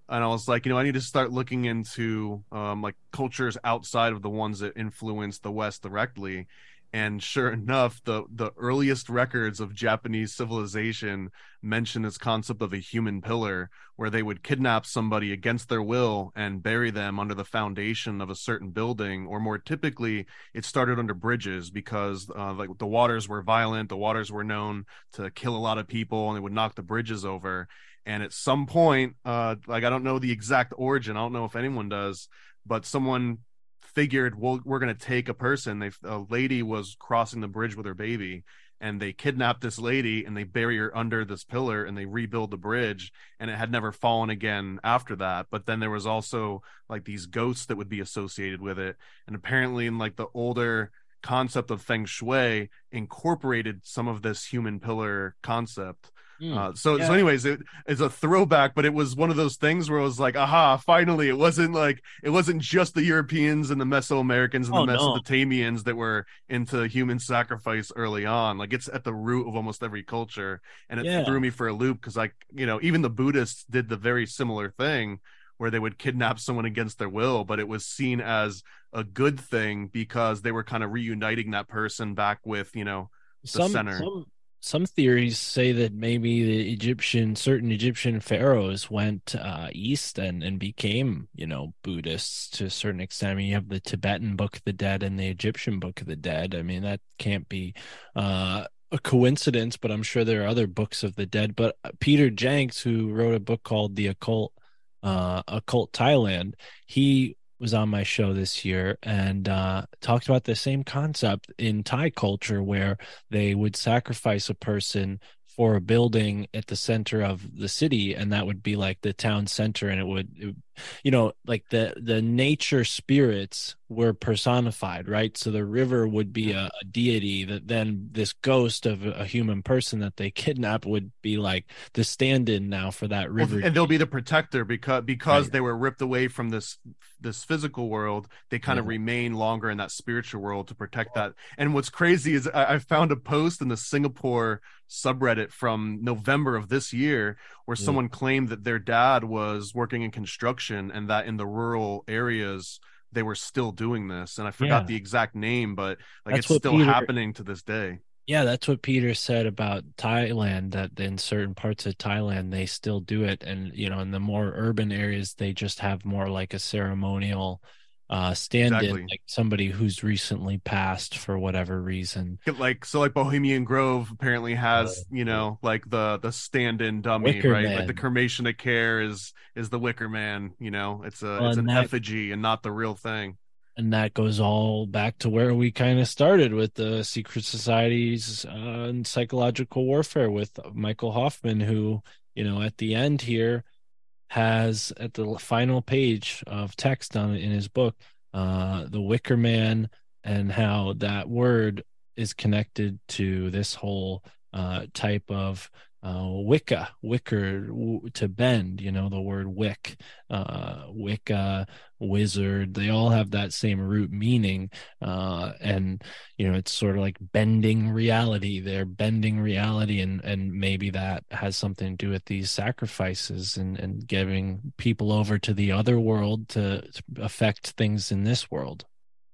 And I was like, you know, I need to start looking into um, like cultures outside of the ones that influence the West directly. And sure <laughs> enough the the earliest records of japanese civilization mention this concept of a human pillar where they would kidnap somebody against their will and bury them under the foundation of a certain building. Or more typically it started under bridges because uh, like the waters were violent the waters were known to kill a lot of people and they would knock the bridges over and at some point uh like i don't know the exact origin. I don't know if anyone does but someone figured well we're going to take a person. They a lady was crossing the bridge with her baby and they kidnapped this lady and they bury her under this pillar and they rebuild the bridge and it had never fallen again after that. But then there was also like these ghosts that would be associated with it. And apparently in like the older concept of feng shui incorporated some of this human pillar concept Hmm. uh, so Yeah. so anyways it, it's a throwback but it was one of those things where it was like aha finally it wasn't like it wasn't just the europeans and the mesoamericans and Oh, the no. mesopotamians that were into human sacrifice early on like it's at the root of almost every culture and it Yeah. threw me for a loop because like you know even the buddhists did the very similar thing where they would kidnap someone against their will but it was seen as a good thing because they were kind of reuniting that person back with you know the some center. some some theories say that maybe the Egyptian certain Egyptian pharaohs went uh, east and and became you know Buddhists to a certain extent. I mean, you have the Tibetan Book of the Dead and the Egyptian Book of the Dead. I mean, that can't be uh, a coincidence, but I'm sure there are other books of the dead. But uh, Peter Jenks, who wrote a book called The Occult, uh, Occult Thailand, he was on my show this year and uh, talked about the same concept in Thai culture where they would sacrifice a person for a building at the center of the city and that would be like the town center and it would it- you know like the the nature spirits were personified right so the river would be a, a deity that then this ghost of a, a human person that they kidnap would be like the stand-in now for that Well, river and they'll be the protector because because Right. they were ripped away from this this physical world they kind of Yeah. remain longer in that spiritual world to protect that and what's crazy is I, I found a post in the singapore subreddit from november of this year where Yeah. someone claimed that their dad was working in construction and that in the rural areas they were still doing this and i forgot Yeah. the exact name but like That's it's still Peter- happening to this day Yeah, that's what Peter said about Thailand, that in certain parts of Thailand they still do it. And, you know, in the more urban areas, they just have more like a ceremonial uh stand in, like somebody who's recently passed for whatever reason. like so like bohemian grove apparently has you know like the the stand-in dummy Uh, Wicker right? Man. like the cremation of care is is the wicker man you know? It's a Well, it's an that- effigy and not the real thing. And that goes all back to where we kind of started with the secret societies uh, and psychological warfare with Michael Hoffman, who, you know, at the end here has at the final page of text on in his book, uh, the Wicker Man and how that word is connected to this whole uh, type of uh, Wicca, wicker w- to bend, you know, the word wick, uh, Wicca, wizard, they all have that same root meaning. Uh, and, you know, it's sort of like bending reality. They're bending reality. And, and maybe that has something to do with these sacrifices and, and giving people over to the other world to, to affect things in this world.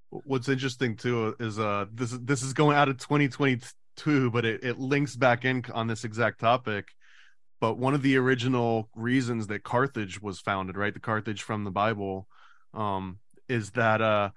what's interesting too is uh this is this is going out of 2022 but it, it links back in on this exact topic. But one of the original reasons that carthage was founded right the carthage from the bible um is that uh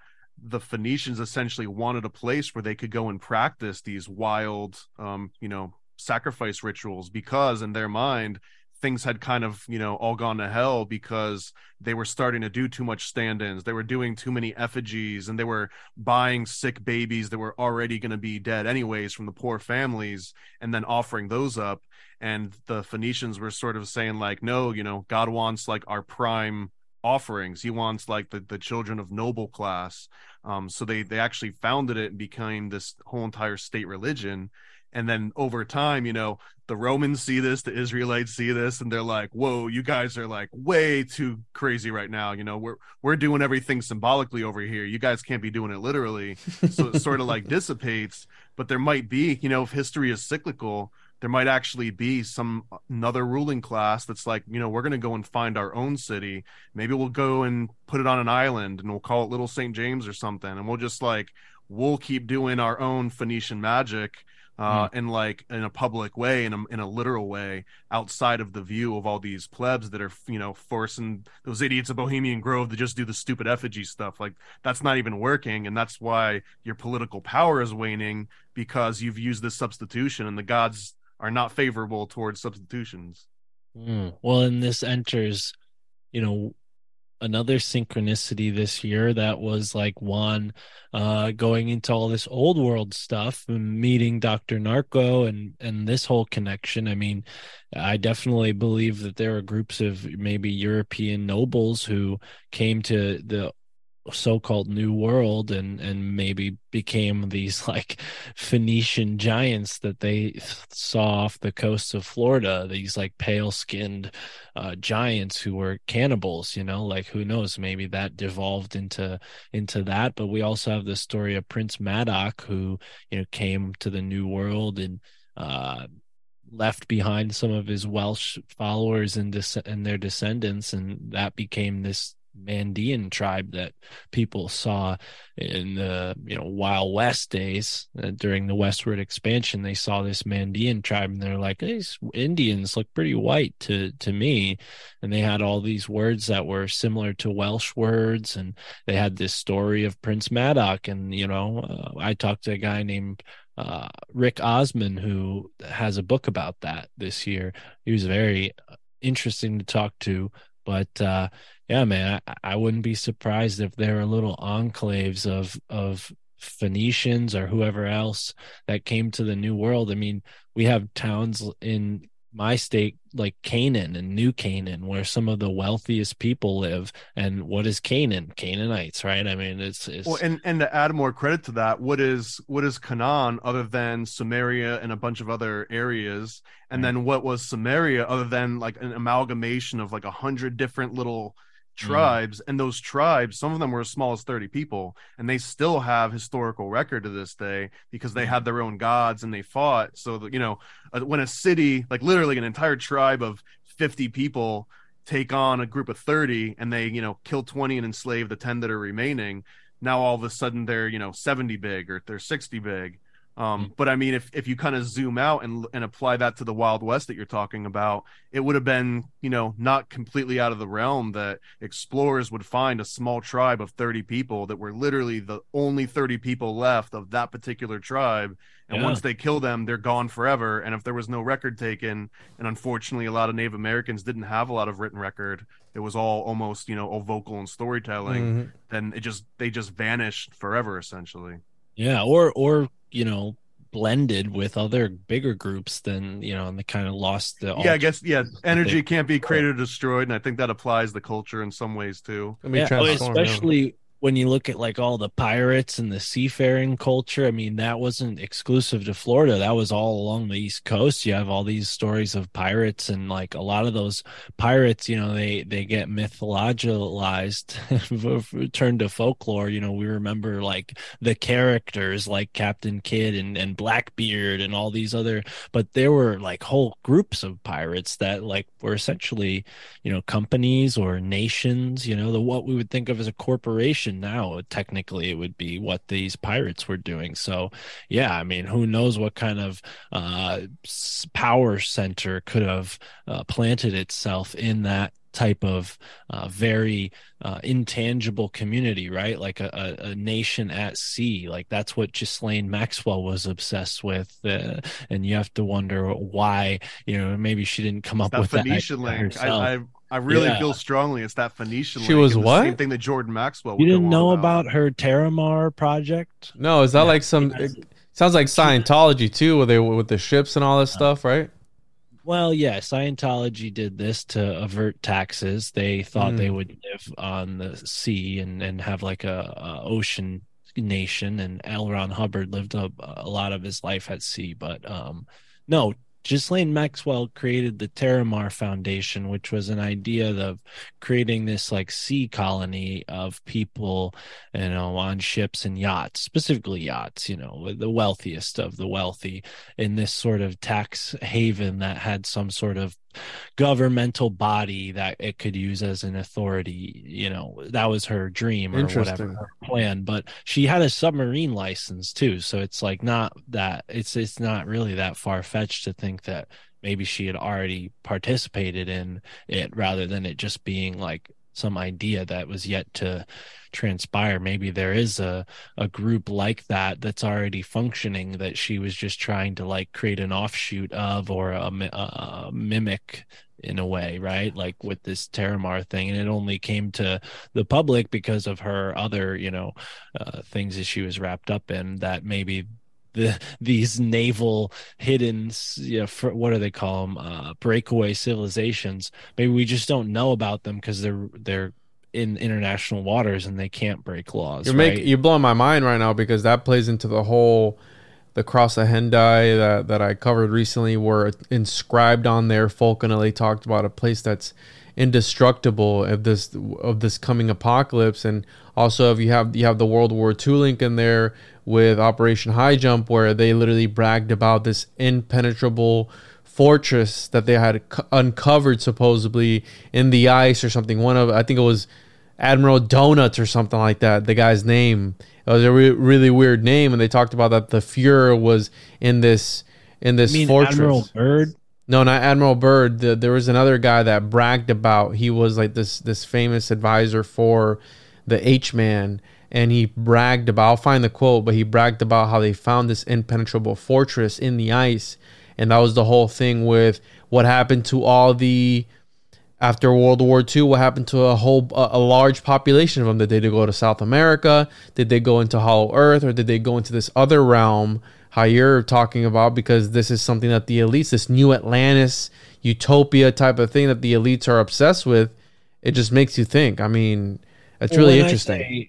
the phoenicians essentially wanted a place where they could go and practice these wild um you know sacrifice rituals because in their mind things had kind of you know all gone to hell because they were starting to do too much stand-ins they were doing too many effigies and they were buying sick babies that were already going to be dead anyways from the poor families and then offering those up and the phoenicians were sort of saying like no you know god wants like our prime offerings. He wants like the, the children of noble class. Um, so they they actually founded it and became this whole entire state religion. And then over time, you know, the Romans see this, the Israelites see this, and they're like, "Whoa, you guys are like way too crazy right now." You know, we're we're doing everything symbolically over here. You guys can't be doing it literally. So it sort of like <laughs> dissipates. But there might be, you know, if history is cyclical, there might actually be some uh, another ruling class that's like, you know, we're going to go and find our own city. Maybe we'll go and put it on an island and we'll call it Little St. James or something. And we'll just like, we'll keep doing our own Phoenician magic uh, in like in a public way, in a in a literal way, outside of the view of all these plebs that are you know forcing those idiots of Bohemian Grove to just do the stupid effigy stuff. Like that's not even working, and that's why your political power is waning because you've used this substitution, and the gods are not favorable towards substitutions. Mm. Well, and this enters, you know, another synchronicity this year that was like Juan uh, going into all this old world stuff and meeting Dr. Narco and and this whole connection. I mean, I definitely believe that there are groups of maybe European nobles who came to the so-called new world and and maybe became these <laughs> like phoenician giants that they saw off the coast of florida these like pale skinned uh giants who were cannibals you know? Like who knows? Maybe that devolved into into that. But we also have the story of prince madoc who you know came to the new world and uh left behind some of his Welsh followers and, des- and their descendants, and that became this Mandan tribe that people saw in the you know Wild West days uh, during the westward expansion. They saw this Mandan tribe, and they're like, "These Indians look pretty white to to me," and they had all these words that were similar to Welsh words, and they had this story of Prince Madoc, and you know, uh, I talked to a guy named uh, Rick Osman who has a book about that this year. He was very uh, interesting to talk to, but uh, yeah, man, I, I wouldn't be surprised if there are little enclaves of of Phoenicians or whoever else that came to the New World. I mean, we have towns in my state like Canaan and New Canaan where some of the wealthiest people live. And what is Canaan? Canaanites right? I mean it's, it's well and and to add more credit to that what is what is Canaan other than Samaria and a bunch of other areas? And then what was Samaria other than like an amalgamation of like a hundred different little tribes mm. and those tribes some of them were as small as 30 people and they still have historical record to this day because they had their own gods and they fought. So that you know uh, when a city like literally an entire tribe of 50 people take on a group of 30 and they you know kill 20 and enslave the 10 that are remaining now all of a sudden they're you know 70 big or they're 60 big um, mm. but I mean, if if you kind of zoom out and and apply that to the Wild West that you're talking about, it would have been you know not completely out of the realm that explorers would find a small tribe of 30 people that were literally the only 30 people left of that particular tribe. And yeah. once they kill them, they're gone forever. And if there was no record taken, and unfortunately a lot of Native Americans didn't have a lot of written record, it was all almost you know all vocal and storytelling. Mm-hmm. Then it just they just vanished forever essentially. Yeah, or or you know blended with other bigger groups than you know and they kind of lost the yeah i guess yeah energy can't be created or destroyed and i think that applies the culture in some ways too. Oh, yeah, especially when you look at like all the pirates and the seafaring culture, I mean, that wasn't exclusive to Florida. That was all along the East Coast. You have all these stories of pirates and like a lot of those pirates, you know, they, they get mythologized, <laughs> turned to folklore. You know, we remember like the characters like Captain Kidd and, and Blackbeard and all these other, but there were like whole groups of pirates that like were essentially, you know, companies or nations, you know, the, what we would think of as a corporation now technically it would be what these pirates were doing so yeah i mean who knows what kind of uh, power center could have uh, planted itself in that type of uh, very uh, intangible community, right? Like a, a, nation at sea. Like that's what Ghislaine Maxwell was obsessed with. Uh, and you have to wonder why, you know, maybe she didn't come up with Phoenician that. link. I, I, I really yeah. feel strongly it's that Phoenician. She was what? Same thing that Jordan Maxwell. You didn't know about. about. her Terramar project? No, is that yeah. like some? It sounds like Scientology too, where they with the ships and all this stuff, right? Well, yeah, Scientology did this to avert taxes. They thought they Mm. would live on the sea and, and have like a, a ocean nation. And L. Ron Hubbard lived a, a lot of his life at sea. But um, no, Ghislaine Maxwell created the Terramar Foundation, which was an idea of creating this like sea colony of people, you know, on ships and yachts, specifically yachts, you know, the wealthiest of the wealthy in this sort of tax haven that had some sort of governmental body that it could use as an authority you know that was her dream or whatever her plan but she had a submarine license too so it's like not that it's it's not really that far fetched to think that maybe she had already participated in it rather than it just being like some idea that was yet to transpire. Maybe there is a a group like that that's already functioning that she was just trying to like create an offshoot of or a, mi- a mimic in a way right? Like with this Terramar thing. And it only came to the public because of her other you know uh, things that she was wrapped up in that maybe the these naval hidden you know, fr- what do they call them uh, breakaway civilizations maybe we just don't know about them because they're they're in international waters and they can't break laws You're right? making you're blowing my mind right now because that plays into the whole the cross of Hendaye that that I covered recently, were inscribed on there, Fulcanelli talked about a place that's indestructible of this of this coming apocalypse, and also if you have you have the World War II link in there with Operation High Jump, where they literally bragged about this impenetrable fortress that they had co- uncovered supposedly in the ice or something. One of I think it was Admiral Dönitz or something like that. The guy's name it was a re- really weird name, and they talked about that the Fuhrer was in this in this You mean fortress. Admiral Byrd? No, not Admiral Byrd. The, there was another guy that bragged about. He was like this this famous advisor for the H man, and he bragged about. I'll find the quote, but he bragged about how they found this impenetrable fortress in the ice, and that was the whole thing with what happened to all the after World War II, what happened to a whole a, a large population of them? Did they go to South America? Did they go into Hollow Earth, or did they go into this other realm? How you're talking about because this is something that the elites, this new Atlantis utopia type of thing that the elites are obsessed with. It just makes you think. I mean, it's really when interesting. say-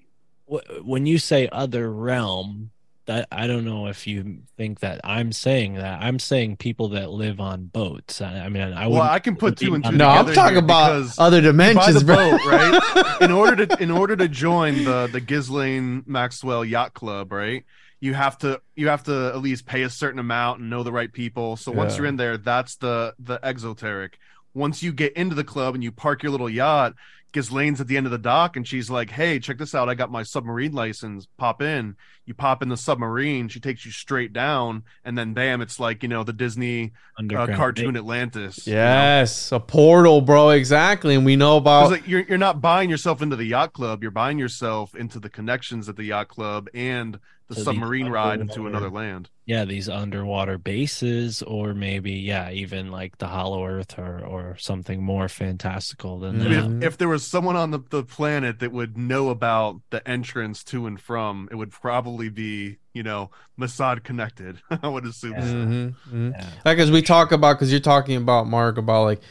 when you say other realm, that I don't know if you think that I'm saying that. I'm saying people that live on boats. I, I mean, I Well. I can put two and two No, I'm talking about other dimensions, bro. boat, <laughs> right? In order to in order to join the the Ghislaine Maxwell Yacht Club, right? You have to you have to at least pay a certain amount and know the right people. So once Yeah. you're in there, that's the the exoteric. Once you get into the club and you park your little yacht, Ghislaine's at the end of the dock and she's like, "Hey, check this out! I got my submarine license. Pop in." You pop in the submarine. She takes you straight down, and then bam, it's like you know the Disney uh, cartoon. Atlantis. you know? Yes, a portal, bro. Exactly, and we know about like, you're you're not buying yourself into the yacht club. You're buying yourself into the connections at the yacht club and the So submarine ride into another land. yeah, these underwater bases, or maybe yeah, even like the Hollow Earth, or or something more fantastical than I that. If, if there was someone on the, the planet that would know about the entrance to and from, it would probably be you know Mossad connected. <laughs> I would assume. Yeah. so. Mhm, mhm. Yeah. like as we talk about because you're talking about mark about like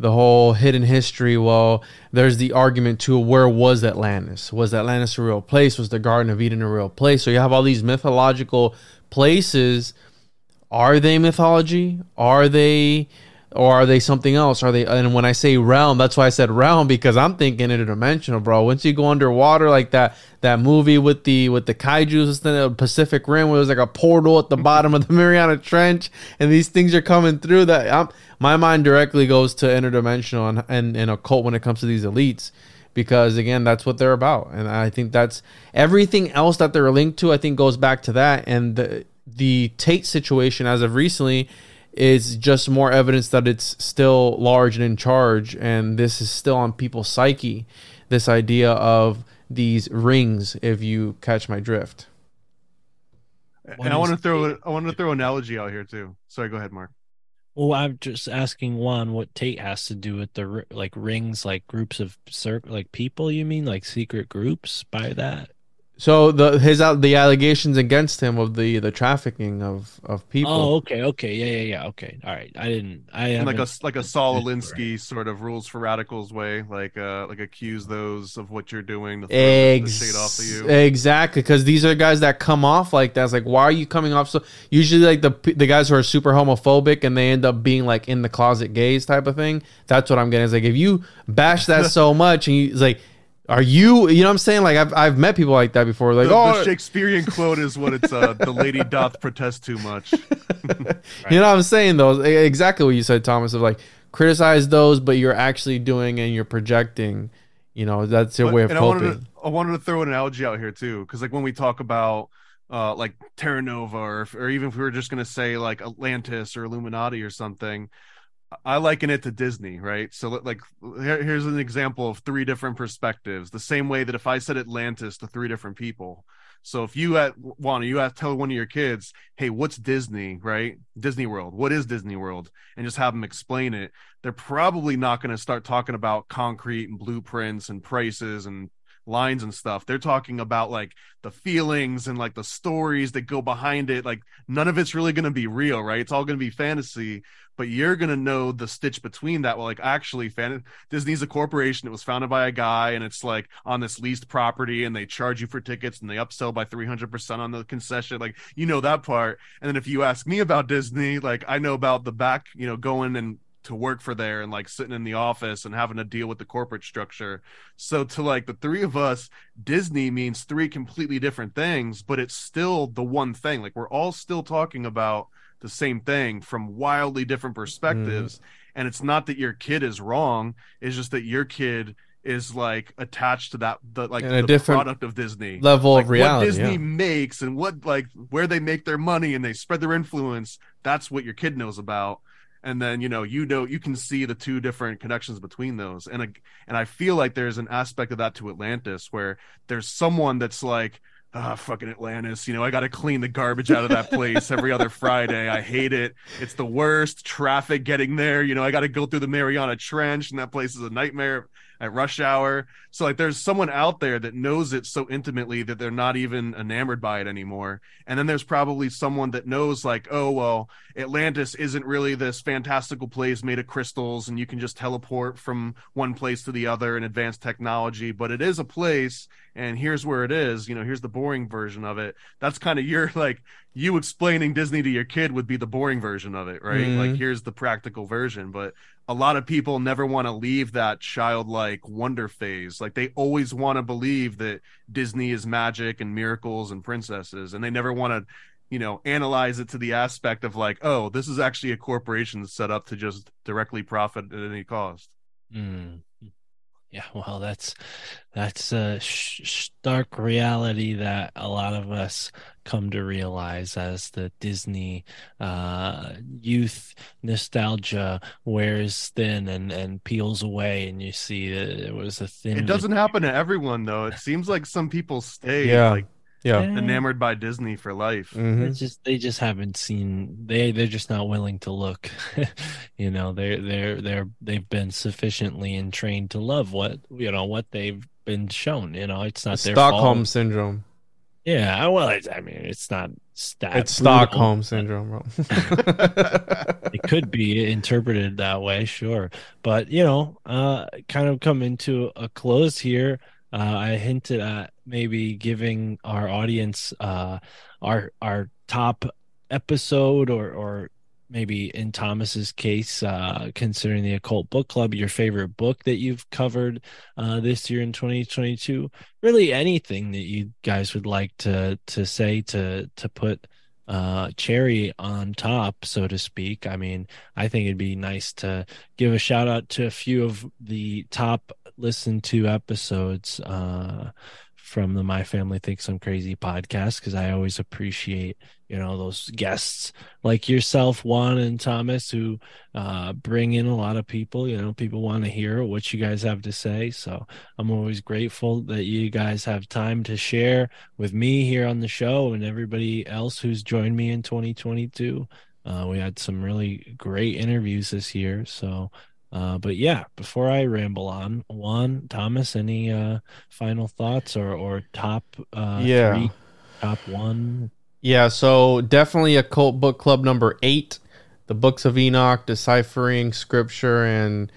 the whole hidden history well there's the argument to where was atlantis? Was atlantis a real place? Was the garden of eden a real place? So you have all these mythological places. Are they mythology? Are they or are they something else? Are they and when i say realm that's why i said realm because i'm thinking interdimensional bro. Once you go underwater like that that movie with the with the kaijus in the pacific rim where there's like a portal at the mm-hmm. bottom of the <laughs> mariana trench and these things are coming through that I'm, my mind directly goes to interdimensional and, and and occult when it comes to these elites because again that's what they're about. And i think that's everything else that they're linked to i think goes back to that. And the the tate situation as of recently is just more evidence that it's still large and in charge and this is still on people's psyche this idea of these rings if you catch my drift And I want to throw I want to throw analogy out here too. Sorry, go ahead, Mark. Well, I'm just asking one what Tate has to do with the like rings, like groups of cir- like people. You mean like secret groups by that? So the his al- the allegations against him of the the trafficking of of people. Oh, okay, okay, yeah, yeah, yeah. Okay, all right. I didn't. I in like a haven't- like a Saul Alinsky sort of rules for radicals way, like uh like accuse those of what you're doing to throw the- the shade off of you. Exactly, because these are guys that come off like that. It's like, why are you coming off so? Usually, like the the guys who are super homophobic and they end up being like in the closet gays type of thing. That's what I'm getting. Is like if you bash that <laughs> so much, and you, it's like, are you? You know what I'm saying? Like I've I've met people like that before. Like, the, oh, the Shakespearean quote is what it's uh the lady doth protest too much. <laughs> You know what I'm saying though? Exactly what you said, Thomas. Of like criticize those, but you're actually doing and you're projecting. You know, that's your But- way of and I wanted, coping. to, I wanted to throw an analogy out here too, because like when we talk about uh like Terra Nova, or if, or even if we were just gonna say like Atlantis or Illuminati or something, I liken it to Disney, right? So like here, here's an example of three different perspectives. The same way that if I said Atlantis to three different people. So if you at Juana, you have to tell one of your kids, "Hey, what's Disney?" Right? Disney World. What is Disney World? And just have them explain it. They're probably not going to start talking about concrete and blueprints and prices and lines and stuff. They're talking about like the feelings and like the stories that go behind it. Like none of it's really going to be real, right? It's all going to be fantasy, but you're going to know the stitch between that. Well, like actually, fan- Disney's a corporation. It was founded by a guy and it's like on this leased property and they charge you for tickets and they upsell by 300% on the concession. Like, you know that part. And then if you ask me about Disney, like I know about the back, you know, going and to work for there and like sitting in the office and having to deal with the corporate structure. So to like the three of us, Disney means three completely different things, but it's still the one thing. Like we're all still talking about the same thing from wildly different mm-hmm. perspectives. And it's not that your kid is wrong, it's just that your kid is like attached to that the like a the different product of Disney level of reality, What Disney yeah. makes and what like where they make their money and they spread their influence, that's what your kid knows about and then you know you know you can see the two different connections between those. And a- and i feel like there's an aspect of that to atlantis where there's someone that's like ah fucking atlantis you know i gotta clean the garbage out of that place every other friday. I hate it. It's the worst traffic getting there. You know i gotta go through the mariana trench and that place is a nightmare at rush hour. So like there's someone out there that knows it so intimately that they're not even enamored by it anymore. And then there's probably someone that knows like oh well atlantis isn't really this fantastical place made of crystals and you can just teleport from one place to the other in advanced technology but it is a place and here's where it is. You know here's the boring version of it. That's kind of your <laughs> like you explaining disney to your kid would be the boring version of it right Mhm. like here's the practical version but a lot of people never want to leave that childlike wonder phase. Like they always want to believe that Disney is magic and miracles and princesses, and they never want to, you know, analyze it to the aspect of like, oh, this is actually a corporation set up to just directly profit at any cost. Mm. Yeah, well, that's that's a sh- stark reality that a lot of us come to realize as the Disney uh, youth nostalgia wears thin and and peels away, and you see that it was a thin. It doesn't happen to everyone though. It seems like some people stay Yeah. like Yeah. enamored by Disney for life. Mhm. It's just they just haven't seen they they're just not willing to look. <laughs> you know, they're they're they're they've been sufficiently entrained to love what you know what they've been shown. You know, it's not their Stockholm fault. syndrome. Yeah, well, it's, I mean, it's not that It's brutal. Stockholm syndrome, bro. <laughs> it could be interpreted that way, sure. But you know, uh, kind of come into a close here. Uh, I hinted at maybe giving our audience uh, our our top episode, or or maybe in Thomas's case, uh, considering the Occult Book Club, your favorite book that you've covered uh, this year in 2022. Really, anything that you guys would like to to say to to put uh cherry on top so to speak i mean i think it'd be nice to give a shout out to a few of the top listened to episodes uh from the my family thinks i'm crazy podcast because i always appreciate you know those guests like yourself juan and thomas who uh bring in a lot of people you know people want to hear what you guys have to say so i'm always grateful that you guys have time to share with me here on the show and everybody else who's joined me in 2022. Uh, we had some really great interviews this year. So Uh, but yeah, before I ramble on, Juan Thomas, any uh, final thoughts or or top uh, Yeah. three, top one? Yeah, so definitely Occult Book Club number eight, the books of Enoch, deciphering scripture, and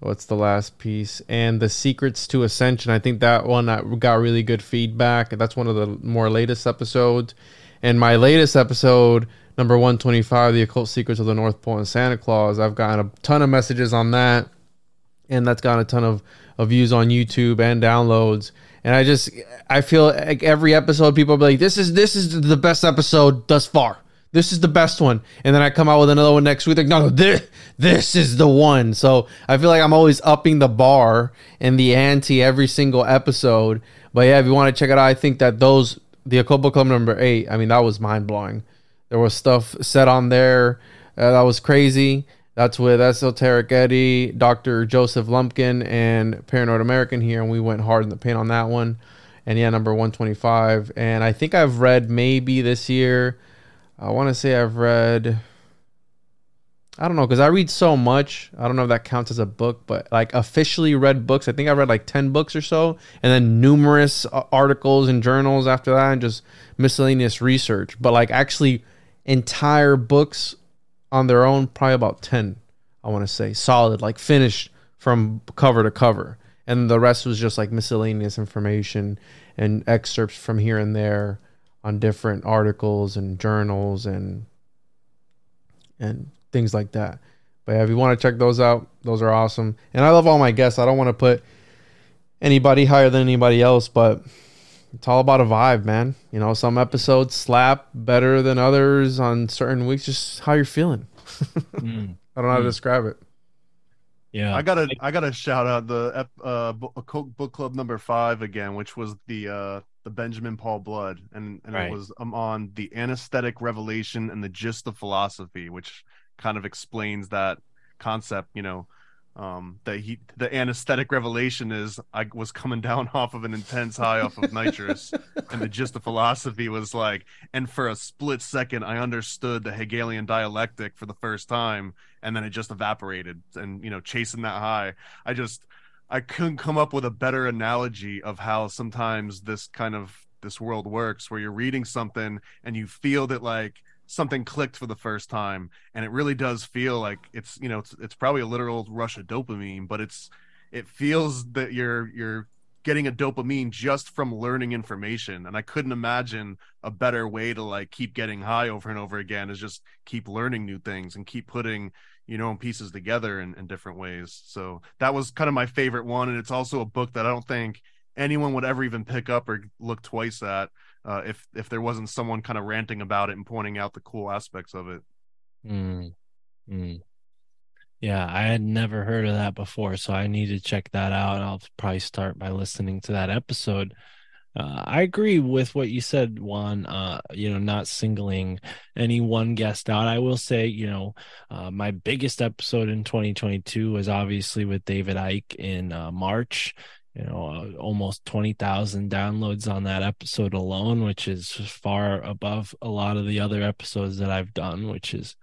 what's the last piece? And the secrets to ascension. I think that one that got really good feedback. That's one of the more latest episodes. And my latest episode, number one twenty five, the occult secrets of the North Pole and Santa Claus. I've gotten a ton of messages on that, and that's gotten a ton of, of views on YouTube and downloads. And I just I feel like every episode people be like, This is this is the best episode thus far. This is the best one. And then I come out with another one next week. Like, no, no, this, this is the one. So I feel like I'm always upping the bar and the ante every single episode. But yeah, if you want to check it out, I think that those the Occult Book Club number eight, I mean, that was mind blowing. There was stuff said on there uh, that was crazy. That's with Esoteric Eddie, Dr. Joseph Lumpkin, and Paranoid American here, and we went hard in the paint on that one. And yeah, number 125. And I think I've read maybe this year, I want to say I've read, I don't know, because I read so much. I don't know if that counts as a book, but like officially read books, I think I read like 10 books or so, and then numerous uh, articles and journals after that, and just miscellaneous research. But like actually entire books on their own, probably about 10, I want to say, solid, like finished from cover to cover. And the rest was just like miscellaneous information and excerpts from here and there on different articles and journals and and things like that. But yeah, if you want to check those out, those are awesome. And I love all my guests. I don't want to put anybody higher than anybody else, but it's all about a vibe, man. You know, some episodes slap better than others on certain weeks, just how you're feeling. <laughs> Mm, I don't know how to Mm. describe it. yeah, I gotta I gotta shout out the uh bo- book club number five again, which was the uh the Benjamin Paul Blood, and and Right. it was um, on the anesthetic revelation and the gist of philosophy, which kind of explains that concept. You know, um that he the anesthetic revelation is I was coming down <laughs> off of an intense high off of nitrous, <laughs> and the gist of philosophy was like, and for a split second I understood the Hegelian dialectic for the first time, and then it just evaporated, and you know, chasing that high. I just I couldn't come up with a better analogy of how sometimes this kind of this world works where you're reading something and you feel that like something clicked for the first time and it really does feel like it's you know it's it's probably a literal rush of dopamine but it's it feels that you're you're getting a dopamine just from learning information and i couldn't imagine a better way to like keep getting high over and over again is just keep learning new things and keep putting you know pieces together in, in different ways. So that was kind of my favorite one and it's also a book that i don't think anyone would ever even pick up or look twice at uh, if if there wasn't someone kind of ranting about it and pointing out the cool aspects of it Mm, mm. Yeah, I had never heard of that before, so I need to check that out. I'll probably start by listening to that episode. Uh, I agree with what you said, Juan. Uh, you know, not singling any one guest out. I will say, you know, uh, my biggest episode in 2022 was obviously with David Icke in uh, March. You know, uh, almost 20,000 downloads on that episode alone, which is far above a lot of the other episodes that I've done, which is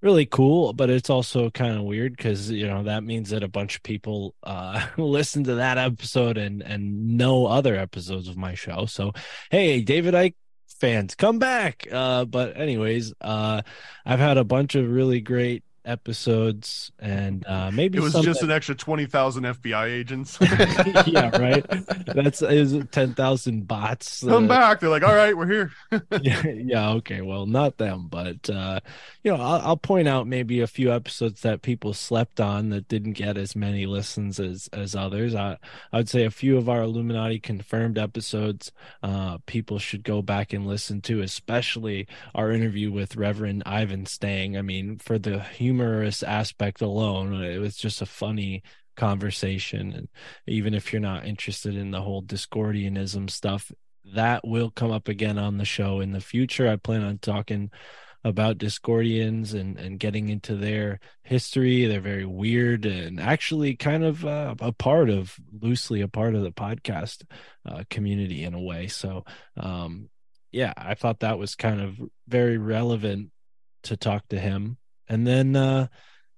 really cool. But it's also kind of weird because you know that means that a bunch of people uh <laughs> listen to that episode and and know other episodes of my show. So hey David Icke fans come back. Uh but anyways uh i've had a bunch of really great episodes and uh maybe it was just an extra 20,000 fbi agents <laughs> yeah right that's is 10,000 bots come uh, back they're like all right we're here <laughs> <laughs> yeah, yeah, okay. Well, not them, but uh, you know, I'll, I'll point out maybe a few episodes that people slept on that didn't get as many listens as as others. I I would say a few of our Illuminati confirmed episodes, uh, people should go back and listen to, especially our interview with Reverend Ivan Stang. I mean, for the humorous aspect alone, it was just a funny conversation and even if you're not interested in the whole discordianism stuff that will come up again on the show in the future. I plan on talking about Discordians and and getting into their history. They're very weird and actually kind of uh, a part of loosely a part of the podcast uh, community in a way. So, um, yeah, I thought that was kind of very relevant to talk to him. And then uh,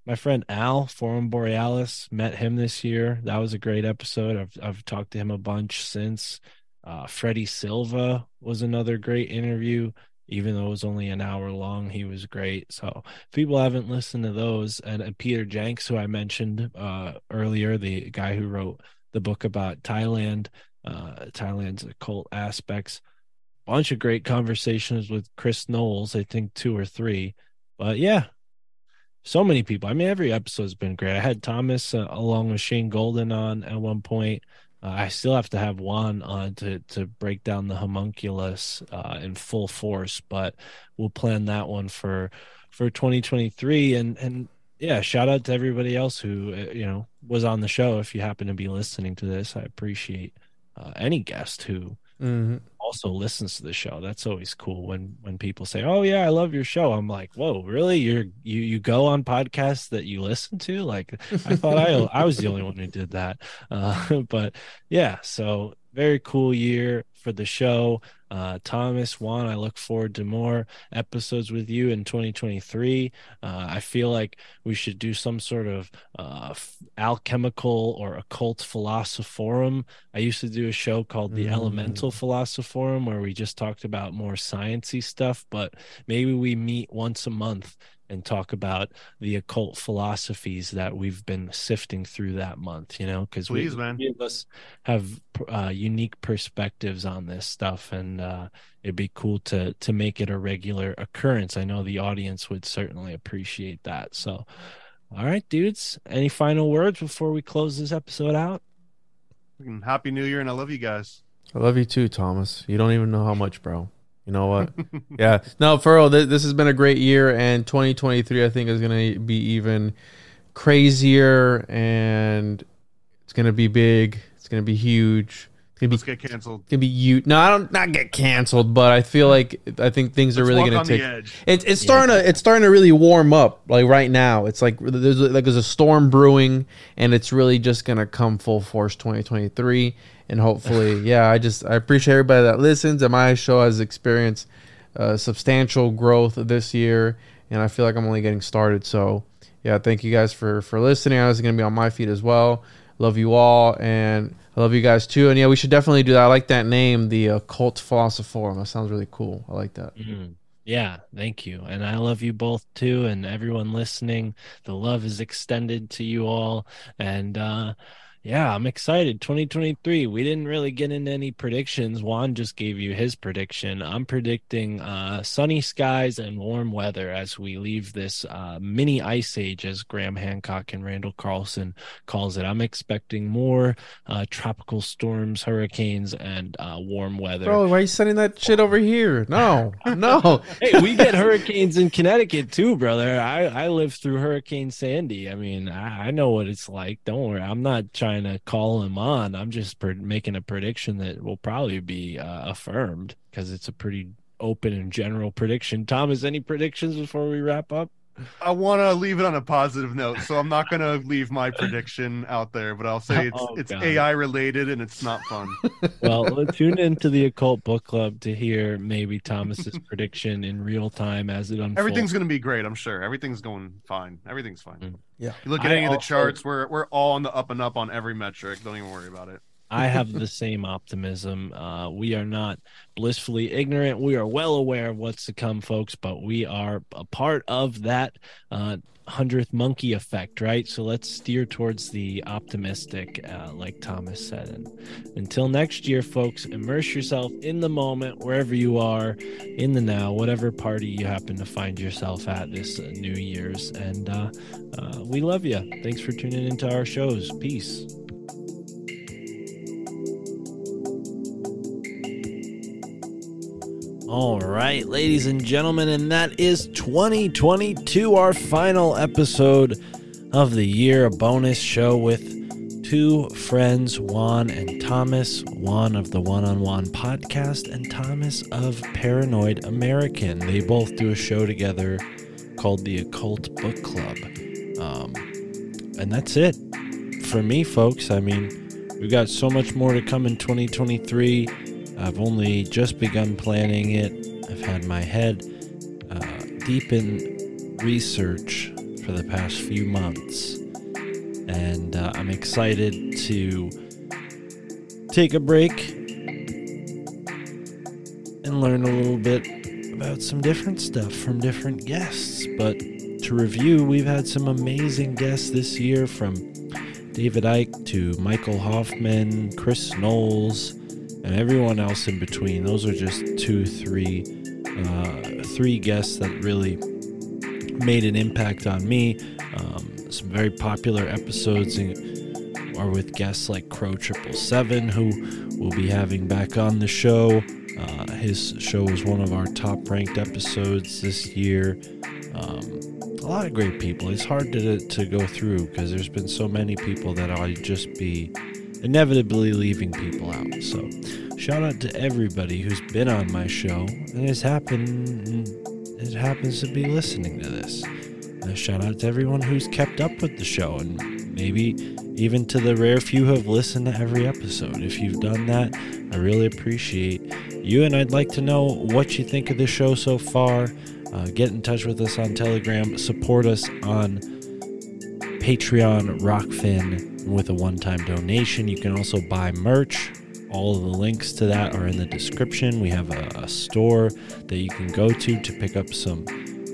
my friend Al Forum Borealis met him this year. That was a great episode. I've I've talked to him a bunch since. Uh, Freddie Silva was another great interview. Even though it was only an hour long, he was great. So if people haven't listened to those, and, Peter Jenks, who I mentioned uh, earlier, the guy who wrote the book about Thailand, uh, Thailand's occult aspects, bunch of great conversations with Chris Knowles. I think two or three, but yeah, so many people. I mean, every episode's been great. I had Thomas uh, along with Shane Golden on at one point. Uh, I still have to have Juan on to to break down the homunculus uh, in full force, but we'll plan that one for for 2023. And and yeah, shout out to everybody else who uh, you know was on the show. If you happen to be listening to this, I appreciate uh, any guest who hmm also listens to the show. That's always cool when when people say, "Oh yeah, I love your show." I'm like, "Whoa, really? You're you you go on podcasts that you listen to?" Like I thought I <laughs> I was the only one who did that. Uh, <laughs> but yeah, so very cool year for the show. Uh, Thomas, Juan, I look forward to more episodes with you in 2023. Uh, I feel like we should do some sort of uh, alchemical or occult philosophorum. I used to do a show called The Mm. Elemental Philosophorum where we just talked about more sciencey stuff, but maybe we meet once a month and talk about the occult philosophies that we've been sifting through that month, you know, because we, man. three of us have uh, unique perspectives on this stuff, and uh, it'd be cool to to make it a regular occurrence. I know the audience would certainly appreciate that. So, all right, dudes, any final words before we close this episode out? Happy New Year, and I love you guys. I love you too, Thomas. You don't even know how much, bro. You know what? <laughs> yeah. No, real, th- this has been a great year, and 2023, I think, is going to be even crazier, and it's going to be big. It's going to be huge. It's going to Let's be get canceled. gonna be you. No, I don't not get canceled, but I feel like I think things are Let's really walk gonna on take. the edge. It's it's starting to it's starting to really warm up like right now. It's like there's like there's a storm brewing, and it's really just gonna come full force 2023, and hopefully, <laughs> yeah. I just I appreciate everybody that listens, and my show has experienced uh, substantial growth this year, and I feel like I'm only getting started. So yeah, thank you guys for for listening. I was gonna be on my feed as well. Love you all, and I love you guys too. And yeah, we should definitely do that. I like that name, the Occult Philosophorum. That sounds really cool. I like that. Mhm. Yeah, thank you. And I love you both too, and everyone listening. The love is extended to you all. And uh yeah, I'm excited. 2023. We didn't really get into any predictions. Juan just gave you his prediction. I'm predicting uh sunny skies and warm weather as we leave this uh mini ice age as Graham Hancock and Randall Carlson calls it. I'm expecting more uh tropical storms, hurricanes, and uh warm weather. Bro, why are you sending that shit over here? No, <laughs> no. hey, we get hurricanes in Connecticut too, brother. I I lived through Hurricane Sandy. I mean, I, I know what it's like. Don't worry. I'm not trying to call him on. I'm just pre- making a prediction that will probably be uh, affirmed because it's a pretty open and general prediction. Thomas, any predictions before we wrap up? I want to leave it on a positive note, so I'm not going to leave my prediction out there, but I'll say it's Oh, it's God. AI related and it's not fun. <laughs> Well, tune into the Occult Book Club to hear maybe Thomas's <laughs> prediction in real time as it unfolds. Everything's going to be great, I'm sure. Everything's going fine. Everything's fine. Mm. Yeah. You look at I any of the also- charts, we're we're all on the up and up on every metric. Don't even worry about it. I have the same optimism. Uh, we are not blissfully ignorant. We are well aware of what's to come, folks, but we are a part of that uh, hundredth monkey effect, right? So let's steer towards the optimistic, uh, like Thomas said. And until next year, folks, immerse yourself in the moment, wherever you are, in the now, whatever party you happen to find yourself at this uh, New Year's. And uh, uh, we love you. Thanks for tuning into our shows. Peace. All right, ladies and gentlemen, and that is 2022, our final episode of the year, a bonus show with two friends, Juan and Thomas, Juan of the Juan on Juan podcast, and Thomas of Paranoid American. They both do a show together called the Occult Book Club. Um, and that's it for me, folks. I mean, we've got so much more to come in 2023. I've only just begun planning it. I've had my head uh, deep in research for the past few months. And uh, I'm excited to take a break and learn a little bit about some different stuff from different guests. But to review, we've had some amazing guests this year from David Icke to Michael Hoffman, Chris Knowles, and everyone else in between. Those are just two, three, uh, three guests that really made an impact on me. Um, some very popular episodes in, are with guests like Crow Triple Seven, who we'll be having back on the show. Uh, his show was one of our top ranked episodes this year. Um, a lot of great people. It's hard to, to go through because there's been so many people that I'd just be inevitably leaving people out. So, shout out to everybody who's been on my show and has happened. It happens to be listening to this. Uh, shout out to everyone who's kept up with the show and maybe even to the rare few who have listened to every episode. If you've done that, I really appreciate you, and I'd like to know what you think of the show so far. Uh, get in touch with us on Telegram. Support us on Patreon Rokfin with a one-time donation. You can also buy merch. All of the links to that are in the description. We have a, a store that you can go to to pick up some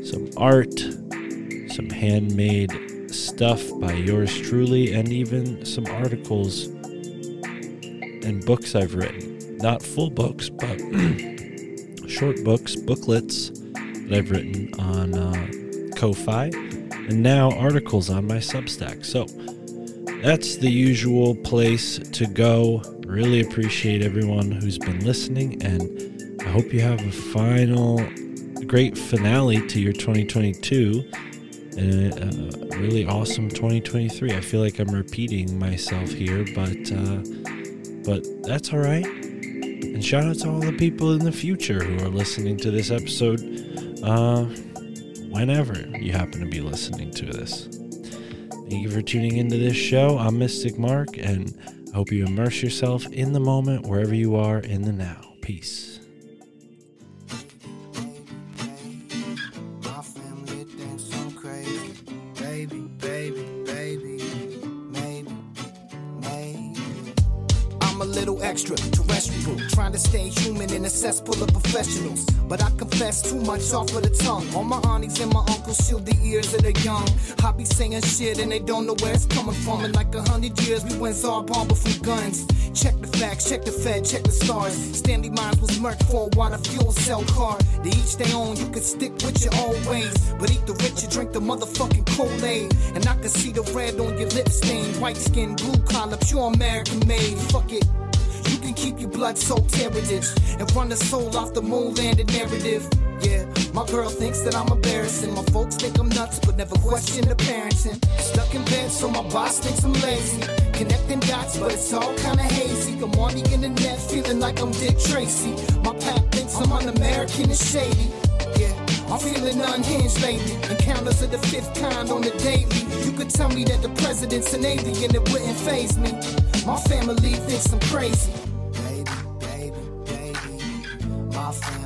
some art, some handmade stuff by yours truly, and even some articles and books I've written. Not full books, but <clears throat> short books, booklets that I've written on uh, Ko-Fi, and now articles on my Substack. So that's the usual place to go. Really appreciate everyone who's been listening, and I hope you have a final great finale to your 2022 and a really awesome 2023. I feel like I'm repeating myself here, but uh, but that's all right. And shout out to all the people in the future who are listening to this episode, uh, whenever you happen to be listening to this. Thank you for tuning into this show. I'm Mystic Mark, and I hope you immerse yourself in the moment wherever you are in the now. Peace. Extra terrestrial, trying to stay human in a cesspool of professionals. But I confess too much off of the tongue. All my aunties and my uncles shield the ears of the young. I be saying shit and they don't know where it's coming from. In like a hundred years, we went Tsar Bomba from guns. Check the facts, check the Fed, check the stars. Stanley Meyers was murked for a water fuel cell car. They each their own, you can stick with your own ways. But eat the rich and drink the motherfucking Kool-Aid. And I can see the red on your lip stain. White skin, blue collar, pure American made. Fuck it. You can keep your blood soaked heritage and run the soul off the moon landed narrative. Yeah, my girl thinks that I'm embarrassing. My folks think I'm nuts, but never question the parenting. Stuck in bed, so my boss thinks I'm lazy. Connecting dots, but it's all kinda hazy. I'm on the internet, feeling like I'm Dick Tracy. My pap thinks I'm un-American and shady. Yeah, I'm feeling unhinged lately. Encounters of the fifth kind on the daily. Could tell me that the president's an alien, it wouldn't faze me. My family thinks I'm crazy. Baby, baby, baby. My family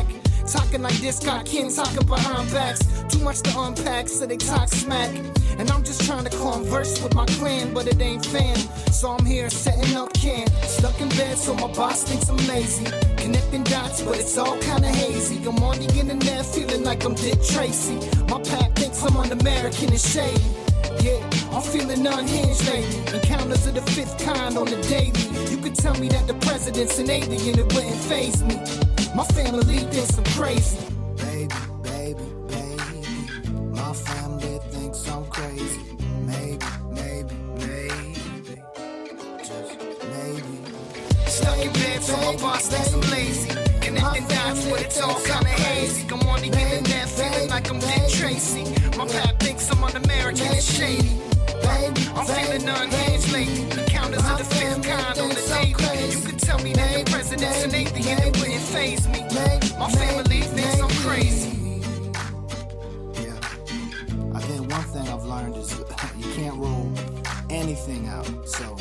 Talking like this, got kin talking behind backs. Too much to unpack, so they talk smack. And I'm just trying to converse with my clan, but it ain't fan. So I'm here setting up camp. Stuck in bed, so my boss thinks I'm lazy. Connecting dots, but it's all kinda hazy. I'm on the internet, feeling like I'm Dick Tracy. My pap thinks I'm un-American and shady. Yeah, I'm feeling unhinged lately. Encounters of the fifth kind on the daily. You could tell me that the president's an alien, it wouldn't faze me. My family thinks I'm crazy. Baby, baby, baby. My family thinks I'm crazy. Maybe, maybe, maybe. Just maybe. Stuck in bed so my boss thinks I'm lazy. And, and, and that's what it's all kinda hazy. I'm on the internet feeling like I'm Dick Tracy. My pap thinks I'm un-American and shady. I'm feeling unhinged lately. The counters of the fifth kind on the daily. You could tell me that the president's an atheist, it wouldn't faze me. My family thinks I'm crazy. Yeah, I think one thing I've learned is <laughs> you can't rule anything out. So